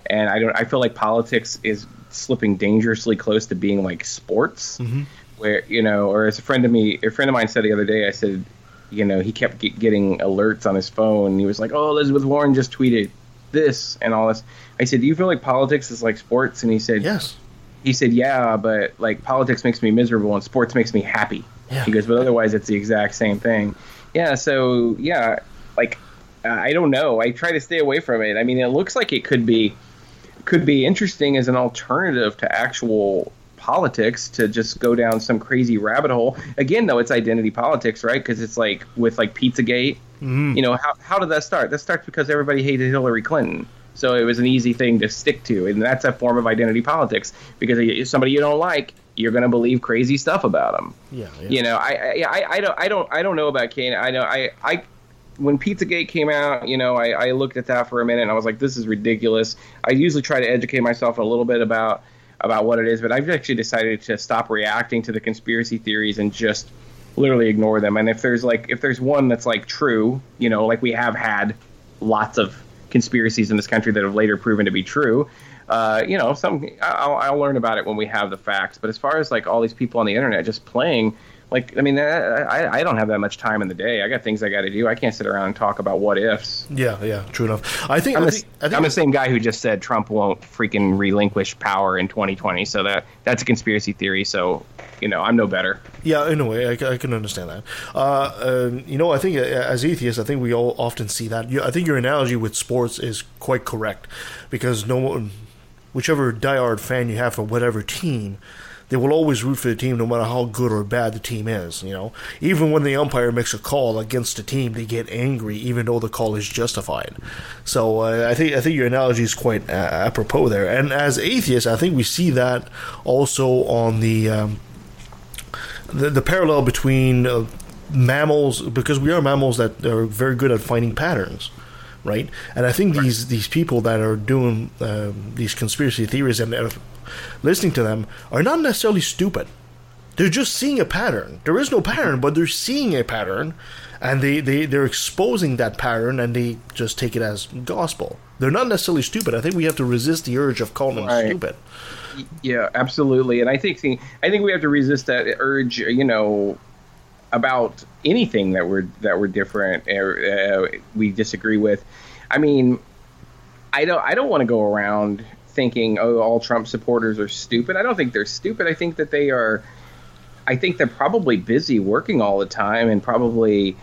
and I don't. I feel like politics is slipping dangerously close to being like sports, mm-hmm. where you know, or as a friend of me, a friend of mine said the other day, I said, you know, he kept get, getting alerts on his phone. He was like, "Oh, Elizabeth Warren just tweeted this and all this." I said, "Do you feel like politics is like sports?" And he said, "Yes." He said, "Yeah, but like politics makes me miserable and sports makes me happy." He goes, "But otherwise, it's the exact same thing." Yeah. So yeah, like I don't know. I try to stay away from it. I mean, it looks like it could be could be interesting as an alternative to actual politics to just go down some crazy rabbit hole. Again, though, it's identity politics, right? Because it's like with like Pizzagate. Mhm. You know, how how did that start? That starts because everybody hated Hillary Clinton. So it was an easy thing to stick to, and that's a form of identity politics. Because if somebody you don't like, you're going to believe crazy stuff about them. Yeah. You know, I, I I I don't I don't I don't know about Kane. I know I I when Pizzagate came out, you know, I, I looked at that for a minute and I was like, this is ridiculous. I usually try to educate myself a little bit about about what it is, but I've actually decided to stop reacting to the conspiracy theories and just literally ignore them. And if there's like if there's one that's like true, you know, like we have had lots of conspiracies in this country that have later proven to be true. Uh, you know, some I'll, I'll learn about it when we have the facts. But as far as like all these people on the internet just playing, like I mean, I, I don't have that much time in the day. I got things I got to do. I can't sit around and talk about what ifs. Yeah. Yeah. True enough. I think. I'm, I the, think, I think I'm the same guy who just said Trump won't freaking relinquish power in 2020. So that that's a conspiracy theory. So you know, I'm no better. Yeah, in a way, I, I can understand that. Uh, um, you know, I think uh, as atheists, I think we all often see that. I think your analogy with sports is quite correct because no one, whichever diehard fan you have for whatever team, they will always root for the team no matter how good or bad the team is. You know, even when the umpire makes a call against the team, they get angry even though the call is justified. So uh, I think I think your analogy is quite uh, apropos there. And as atheists, I think we see that also on the. Um, the, the parallel between uh, mammals because we are mammals that are very good at finding patterns right and i think these these people that are doing um, these conspiracy theories and uh, listening to them are not necessarily stupid they're just seeing a pattern there is no pattern but they're seeing a pattern and they, they they're exposing that pattern and they just take it as gospel they're not necessarily stupid i think we have to resist the urge of calling them Right. stupid Yeah, absolutely. And I think I think we have to resist that urge. You know, about anything that we're that we're different or uh, we disagree with. I mean, I don't I don't want to go around thinking oh all Trump supporters are stupid. I don't think they're stupid. I think that they are. I think they're probably busy working all the time and probably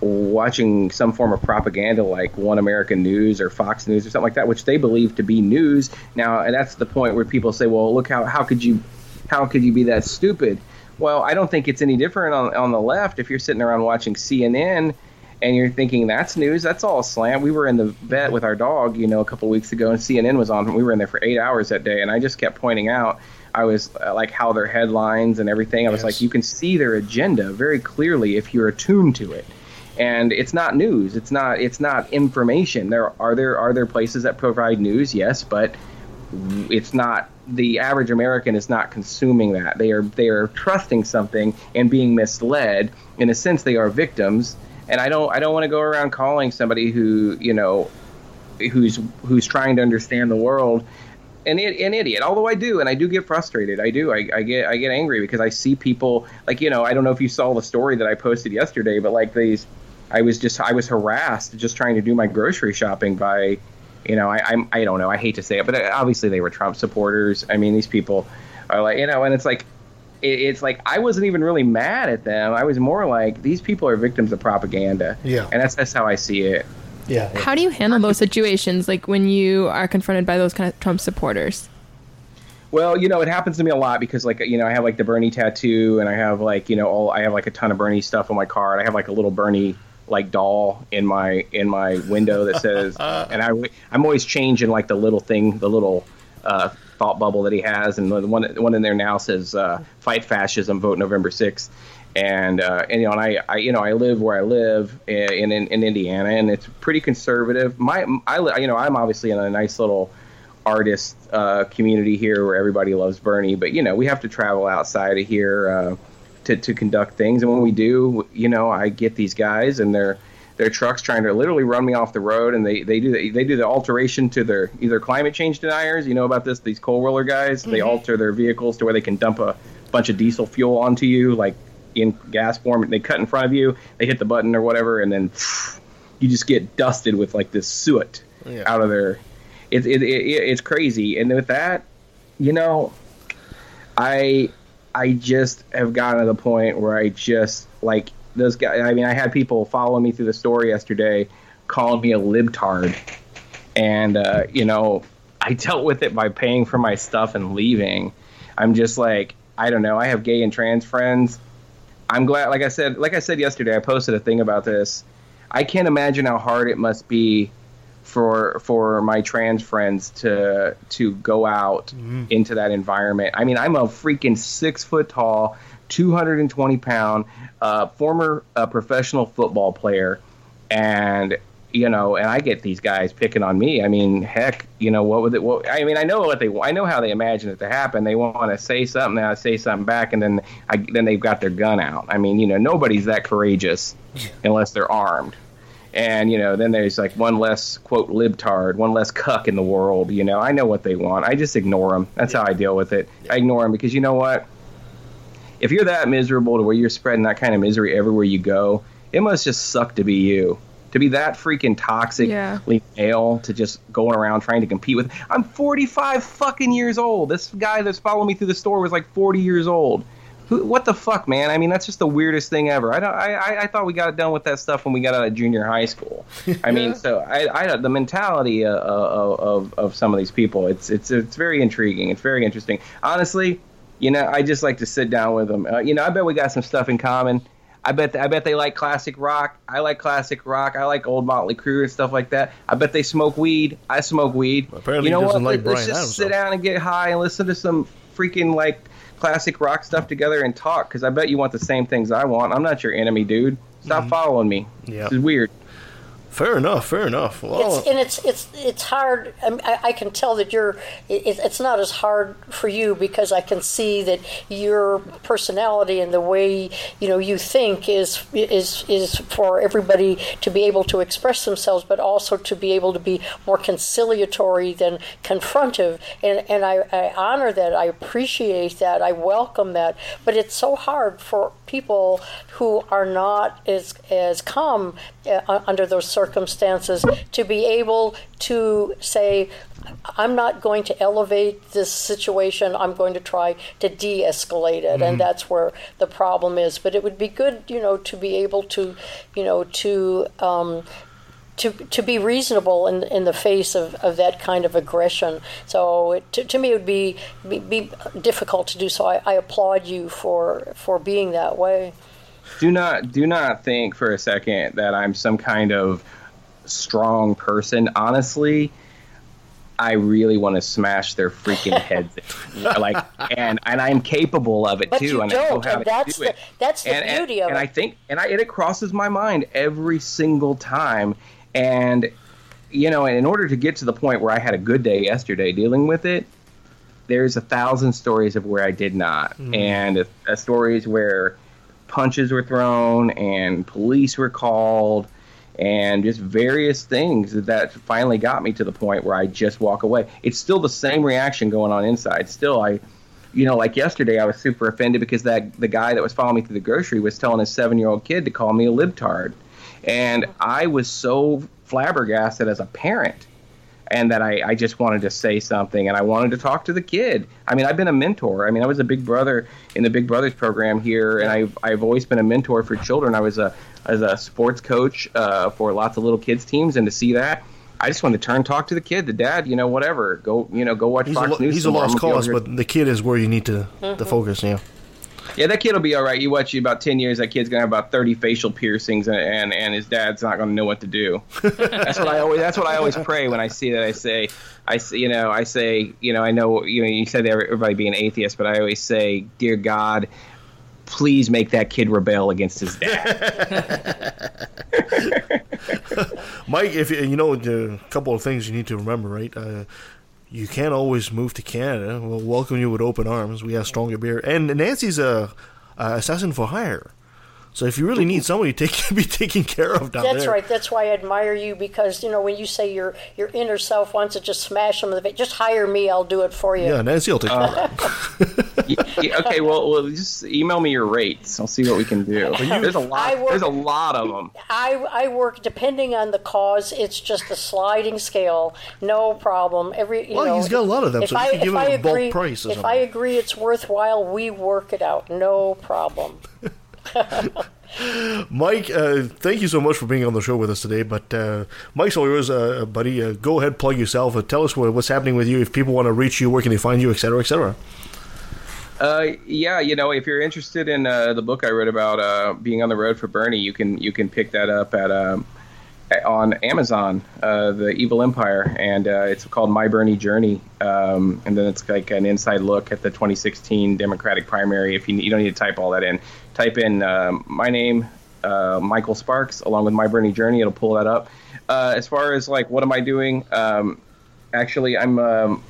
watching some form of propaganda like One American News or Fox News or something like that, which they believe to be news. Now, and that's the point where people say, "Well, look how how could you how could you be that stupid?" Well, I don't think it's any different on on the left. If you're sitting around watching CNN and you're thinking that's news, that's all slant. We were in the vet with our dog, you know, a couple weeks ago, and CNN was on. We were in there for eight hours that day, and I just kept pointing out. I was uh, like how their headlines and everything. I was like, you can see their agenda very clearly if you're attuned to it and it's not news it's not it's not information there are there are there places that provide news yes but it's not the average american is not consuming that they are they are trusting something and being misled in a sense they are victims and i don't i don't want to go around calling somebody who you know who's who's trying to understand the world an, an idiot. Although I do, and I do get frustrated. I do. I, I get I get angry because I see people like you know. I don't know if you saw the story that I posted yesterday, but like these, I was just I was harassed just trying to do my grocery shopping by, you know, I I'm, I don't know. I hate to say it, but uh, obviously they were Trump supporters. I mean, these people are like you know, and it's like. It- It's like I wasn't even really mad at them. I was more like these people are victims of propaganda. Yeah. and that's that's how I see it. Yeah. How do you handle those situations, like when you are confronted by those kind of Trump supporters? Well, you know, it happens to me a lot because, like, you know, I have like the Bernie tattoo, and I have like, you know, all I have like a ton of Bernie stuff on my car. and I have like a little Bernie like doll in my in my window that says, and I I'm always changing like the little thing, the little uh, thought bubble that he has, and the one the one in there now says, uh, "Fight fascism, vote November 6th. And, uh, and you know, and I, I, you know, I live where I live in, in in Indiana, and it's pretty conservative. My, I, you know, I'm obviously in a nice little artist uh, community here where everybody loves Bernie, but you know we have to travel outside of here uh, to to conduct things, and when we do, you know, I get these guys and their their trucks trying to literally run me off the road, and they they do the, they do the alteration to their either climate change deniers. You know about this? These coal roller guys, they Mhm. alter their vehicles to where they can dump a bunch of diesel fuel onto you, like in gas form. And They cut in front of you, they hit the button or whatever, and then you just get dusted with like this soot Yeah. out of their. It, it, it, it's crazy, and with that, you know, I I just have gotten to the point where I just like those guys. I mean, I had people follow me through the story yesterday, calling me a libtard, and uh, you know, I dealt with it by paying for my stuff and leaving. I'm just like, I don't know. I have gay and trans friends. I'm glad, like I said, like I said yesterday, I posted a thing about this. I can't imagine how hard it must be for for my trans friends to to go out into that environment. I mean, I'm a freaking six foot tall, 220 pound, uh, former uh, professional football player, and you know, and I get these guys picking on me. I mean, heck, you know, what would it? What, I mean, I know what they, I know how they imagine it to happen. They want to say something, then I say something back, and then I, then they've got their gun out. I mean, you know, nobody's that courageous unless they're armed. And you know, then there's like one less quote libtard, one less cuck in the world. You know, I know what they want. I just ignore them. That's how I deal with it. I ignore them because you know what? If you're that miserable to where you're spreading that kind of misery everywhere you go, it must just suck to be you. To be that freaking toxic Yeah. male to just going around trying to compete with. I'm 45 fucking years old. This guy that's following me through the store was like 40 years old. Who, what the fuck, man? I mean, that's just the weirdest thing ever. I don't. I, I, I thought we got done with that stuff when we got out of junior high school. I mean, so I, I the mentality uh, of, of of some of these people. It's it's it's very intriguing. It's very interesting. Honestly, you know, I just like to sit down with them. Uh, you know, I bet we got some stuff in common. I bet I bet they like classic rock. I like classic rock. I like old Motley Crue and stuff like that. I bet they smoke weed. I smoke weed. Apparently you know he doesn't what? like Let's Bryan just Adams, sit down and get high and listen to some freaking like classic rock stuff together and talk. Because I bet you want the same things I want. I'm not your enemy, dude. Stop following me. Yeah. This is weird. Fair enough. Fair enough. Well, It's, and it's it's it's hard. I, I, can tell that you're. It, it's not as hard for you because I can see that your personality and the way you know you think is is is for everybody to be able to express themselves, but also to be able to be more conciliatory than confrontive. And and I, I honor that. I appreciate that. I welcome that. But it's so hard for people who are not as as calm uh, under those circumstances to be able to say I'm not going to elevate this situation. I'm going to try to de-escalate it, Mhm. and that's where the problem is. But it would be good, you know, to be able to, you know, to um, to to be reasonable in in the face of, of that kind of aggression. So it, to, to me, it would be, be be difficult to do. So I, I applaud you for for being that way. do not do not think for a second that I'm some kind of strong person. Honestly, I really want to smash their freaking heads like and and I'm capable of it But too you and I know how and to that's do the it. that's the and, and- beauty of and it. I think and I it crosses my mind every single time and you know, and in order to get to the point where I had a good day yesterday dealing with it, there's a thousand stories of where I did not, Mhm. and uh, stories where punches were thrown and police were called, and just various things that finally got me to the point where I just walk away. It's still the same reaction going on inside. Still, I, you know, like yesterday, I was super offended because that the guy that was following me through the grocery was telling his seven year old kid to call me a libtard, and I was so flabbergasted as a parent and that I, I just wanted to say something and I wanted to talk to the kid. I mean, I've been a mentor. I mean, I was a big brother in the Big Brothers program here, and I've, I've always been a mentor for children. I was a as a sports coach uh, for lots of little kids teams, and to see that, I just want to turn talk to the kid, the dad, you know, whatever. Go, you know, go watch He's, Fox a, lo- News. he's a some more. lost I'm gonna be cause, but the kid is where you need to, to focus. Yeah. yeah, that kid will be all right. You watch you about ten years, that kid's gonna have about thirty facial piercings, and and, and his dad's not gonna know what to do. that's what I always. That's what I always pray when I see that. I say, I say, you know, I say, you know, I know, you know, you said everybody being atheist, but I always say, dear God, please make that kid rebel against his dad. Mike, if you know a couple of things you need to remember, right? Uh, you can't always move to Canada. We'll welcome you with open arms. We have stronger beer, and Nancy's a, a assassin for hire. So if you really need somebody to take, be taken care of down That's there, right. That's why I admire you because you know when you say your your inner self wants to just smash them in the face, just hire me. I'll do it for you. Yeah, Nancy will take care Uh, Yeah, okay, well, well, just email me your rates. I'll see what we can do. there's a lot. Work- there's a lot of them. I, I work depending on the cause. It's just a sliding scale, no problem. Every you Well, know, he's got a lot of them, If so you I can give if him I a bulk agree, price or if I agree it's worthwhile, we work it out, no problem. Mike, uh, thank you so much for being on the show with us today. But uh, Mike's all yours, uh, buddy. Uh, go ahead, plug yourself. Uh, tell us what, what's happening with you. If people want to reach you, where can they find you, et cetera, et cetera. Uh, yeah, you know, if you're interested in the book I wrote about being on the road for Bernie, you can you can pick that up at um, on Amazon, the Evil Empire, and it's called My Bernie Journey. Um, and then it's like an inside look at the 2016 Democratic primary. If you you don't need to type all that in, type in um, my name, uh, Michael Sparks, along with My Bernie Journey. It'll pull that up. Uh, as far as like what am I doing? Um, actually, I'm. Um,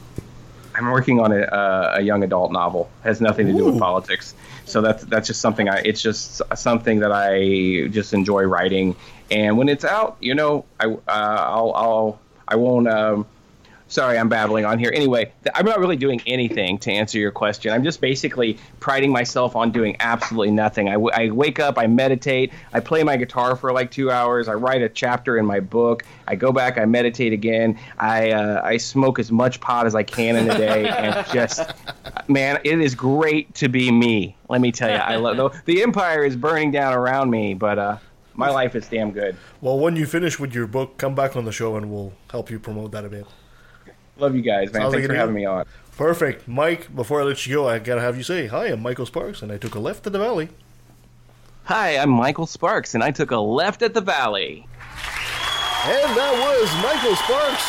I'm working on a, uh, a young adult novel. Has nothing to do with politics. So that's that's just something I. It's just something that I just enjoy writing. And when it's out, you know, I uh, I'll I'll I won't. Um, sorry, I'm babbling on here. Anyway, th- I'm not really doing anything to answer your question. I'm just basically priding myself on doing absolutely nothing. I, w- I wake up, I meditate, I play my guitar for like two hours, I write a chapter in my book, I go back, I meditate again, I uh, I smoke as much pot as I can in a day, and just man, it is great to be me. Let me tell you, I love the, the empire is burning down around me, but uh, my life is damn good. Well, when you finish with your book, come back on the show and we'll help you promote that a bit. Love you guys, man. Sounds like Thanks a for having me on. Perfect. Mike, before I let you go, I gotta have you say, Hi, I'm Michael Sparks, and I took a left at the valley. Hi, I'm Michael Sparks, and I took a left at the valley. And that was Michael Sparks.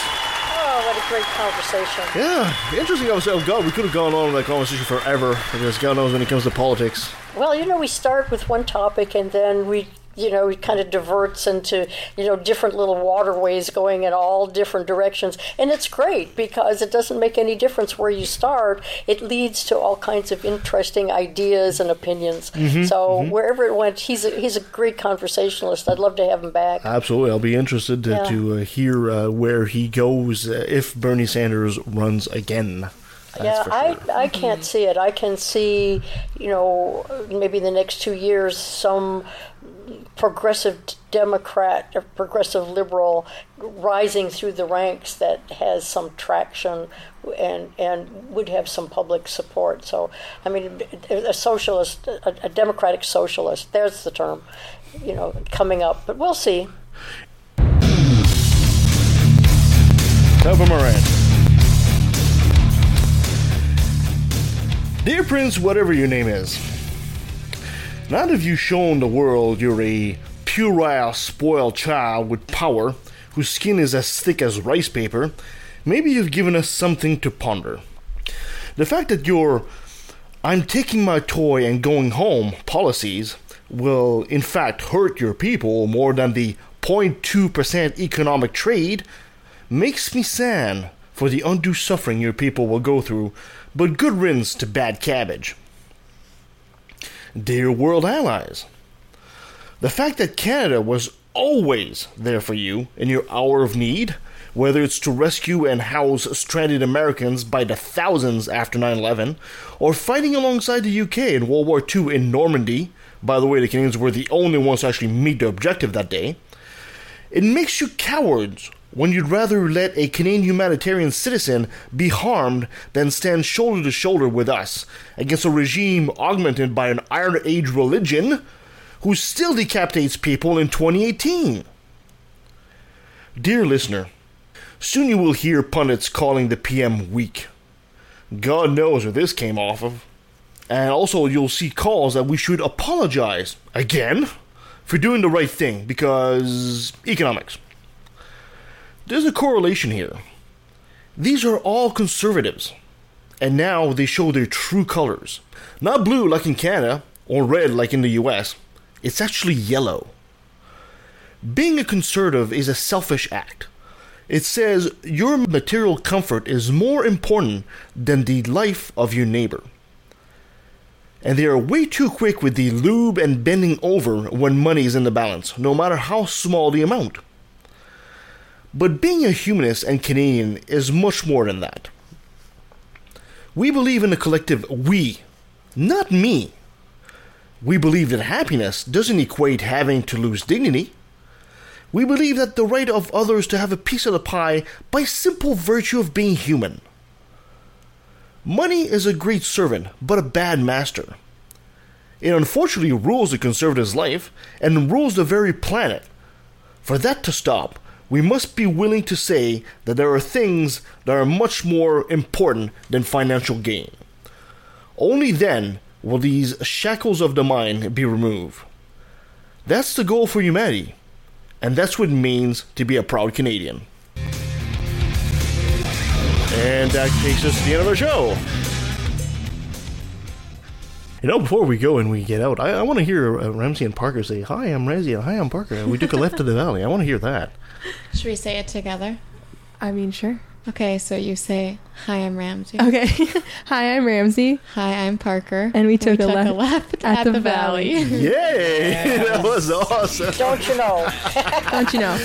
Oh, what a great conversation. Yeah, interesting. I was, oh God, we could have gone on in that conversation forever because God knows when it comes to politics. Well, you know, we start with one topic and then we, you know, it kind of diverts into, you know, different little waterways going in all different directions. And it's great because it doesn't make any difference where you start. It leads to all kinds of interesting ideas and opinions. Mhm, so mhm. wherever it went, he's a, he's a great conversationalist. I'd love to have him back. Absolutely, I'll be interested to, Yeah. to uh, hear uh, where he goes uh, if Bernie Sanders runs again. That's yeah, for I. I can't see it. I can see, you know, maybe the next two years some progressive Democrat or progressive liberal rising through the ranks that has some traction and and would have some public support. So, I mean, a socialist, a, a democratic socialist. There's the term, you know, coming up. But we'll see. For Moran. Dear Prince, whatever your name is, not have you shown the world you're a puerile, spoiled child with power, whose skin is as thick as rice paper. Maybe you've given us something to ponder. The fact that your I'm taking my toy and going home policies will in fact hurt your people more than the 0.2% economic trade makes me sad for the undue suffering your people will go through, but good riddance to bad cabbage. Dear world allies, the fact that Canada was always there for you in your hour of need, whether it's to rescue and house stranded Americans by the thousands after 9 11, or fighting alongside the UK in World War II in Normandy. By the way, the Canadians were the only ones to actually meet their objective that day. It makes you cowards when you'd rather let a Canadian humanitarian citizen be harmed than stand shoulder to shoulder with us against a regime augmented by an Iron Age religion who still decapitates people in 2018. Dear listener, soon you will hear pundits calling the PM weak. God knows where this came off of. And also, you'll see calls that we should apologize again for doing the right thing because economics. There's a correlation here. These are all conservatives, and now they show their true colors. Not blue like in Canada or red like in the US, it's actually yellow. Being a conservative is a selfish act. It says your material comfort is more important than the life of your neighbor. And they are way too quick with the lube and bending over when money is in the balance, no matter how small the amount. But being a humanist and Canadian is much more than that. We believe in the collective we, not me. We believe that happiness doesn't equate having to lose dignity. We believe that the right of others to have a piece of the pie by simple virtue of being human. Money is a great servant, but a bad master. It unfortunately rules the conservative's life and rules the very planet. For that to stop, we must be willing to say that there are things that are much more important than financial gain. Only then will these shackles of the mind be removed. That's the goal for humanity, and that's what it means to be a proud Canadian. And that takes us to the end of our show. You know, before we go and we get out, I, I want to hear uh, Ramses and Parker say, Hi, I'm Ramses, Hi, I'm Parker. We took a left to the valley. I want to hear that. Should we say it together? I mean, sure. Okay, so you say, Hi, I'm Ramses. Okay. Hi, I'm Ramses. Hi, I'm Parker. And we took, we a, took left a left at, the, valley. Yay! that was awesome. Don't you know? Don't you know?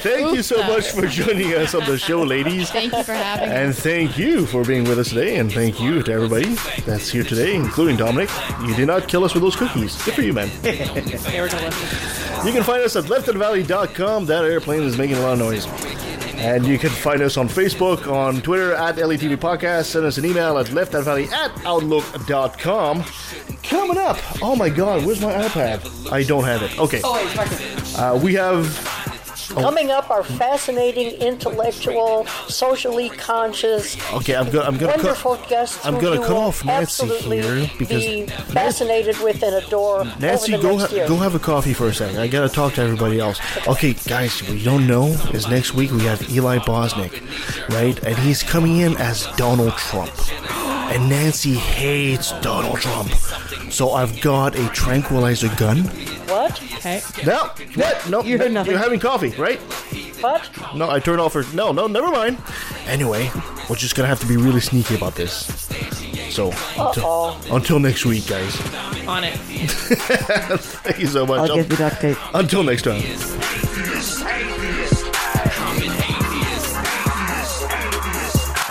Thank you so much for joining us on the show, ladies. Thank you for having us. And thank you for being with us today. And thank you to everybody that's here today, including Dominic. You did not kill us with those cookies. Good for you, man. They were delicious. You can find us at leftandvalley.com. That airplane is making a lot of noise. And you can find us on Facebook, on Twitter at LETV Podcast. Send us an email at leftandvalley at outlook.com. Coming up, oh my god, where's my iPad? I don't have it. Okay. Oh, wait, Uh, we have. Coming up are fascinating, intellectual, socially conscious, okay, I'm gonna. I'm gonna wonderful cut. guests I'm gonna cut off Nancy here because be fascinated with and adore Nancy, over the go next ha- year. go have a coffee for a second. I gotta talk to everybody else. Okay, guys, we don't know is next week we have Eli Bosnick, right? And he's coming in as Donald Trump. And Nancy hates Donald Trump. So I've got a tranquilizer gun. What? Okay. No, what? No, you heard nothing. You're having coffee, right? What? No, I turned off her. No, no, never mind. Anyway, we're just gonna have to be really sneaky about this. So until, until next week, guys. On it. Thank you so much. I'll give you duct tape. Until next time.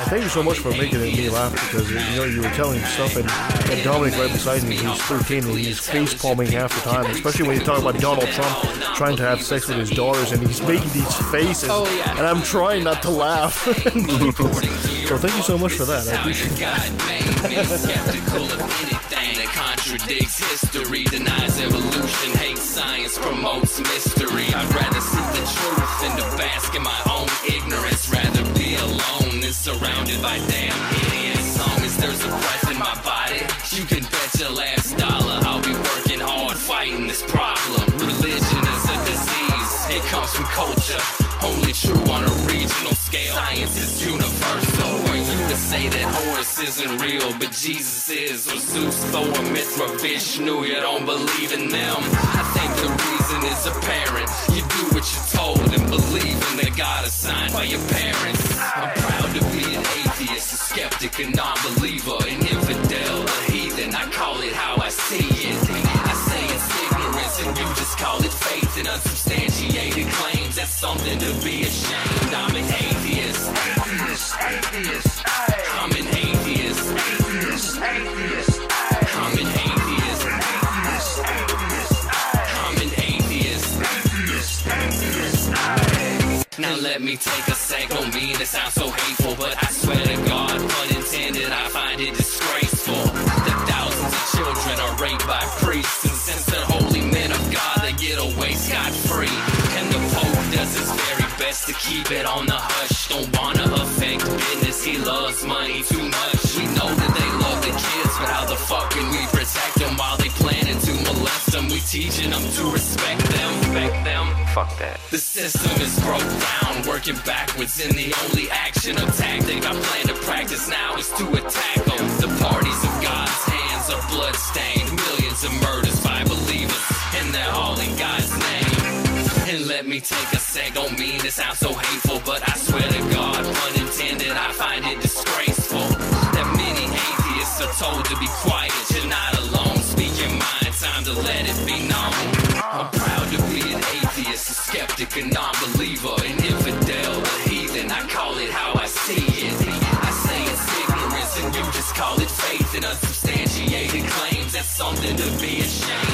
And thank you so much for making me laugh because you know you were telling stuff and, and Dominic right beside me who's 13 and he's face palming half the time, especially when you talk about Donald Trump trying to have sex with his daughters and he's making these faces Oh, yeah. and I'm trying not to laugh. so thank you so much for that. I appreciate skeptical of anything that contradicts history, denies evolution, hates science, promotes mystery. I'd rather see the truth than to bask in my own ignorance. Rather be alone than surrounded by damn idiots. As long as there's a breath in my body, you can bet your last dollar I'll be working hard fighting this problem. Religion is a disease, it comes from culture. Only true on a regional scale. Science is universal. Were you say that Horus isn't real, but Jesus is, or Zeus, Thor, Mithra, Vishnu, you don't believe in them? I think the reason is apparent. You do what you're told and believe in the God assigned by your parents. I'm proud to be an atheist, a skeptic, a non-believer, an infidel, a heathen. I call it how I see it. I say it's ignorance and you just call it faith and unsubstantiated claims. That's something to be ashamed. I'm Now let me take a sec, don't mean to sound so hateful, but I swear to God, pun intended, I find it disgraceful that thousands of children are raped by priests, and since they're holy men of God, they get away scot free. And the Pope does his very best to keep it on the hush. Don't wanna affect business, he loves money too much. We know that they love the kids, but how the fuck can we protect them while they planning to molest them? We teaching them to respect them, respect them. Fuck that. The system is broke down, working backwards, and the only action or tactic I plan to practice now is to attack them. The parties of God's hands are bloodstained, millions of murders by believers, and they're all in God's name. And let me take a sec, don't mean to sound so hateful, but I swear to God, pun I find it disgraceful that many atheists are told to be skeptic, a non-believer, an infidel, a heathen. I call it how I see it. I say it's ignorance, and you just call it faith and unsubstantiated claims. That's something to be ashamed.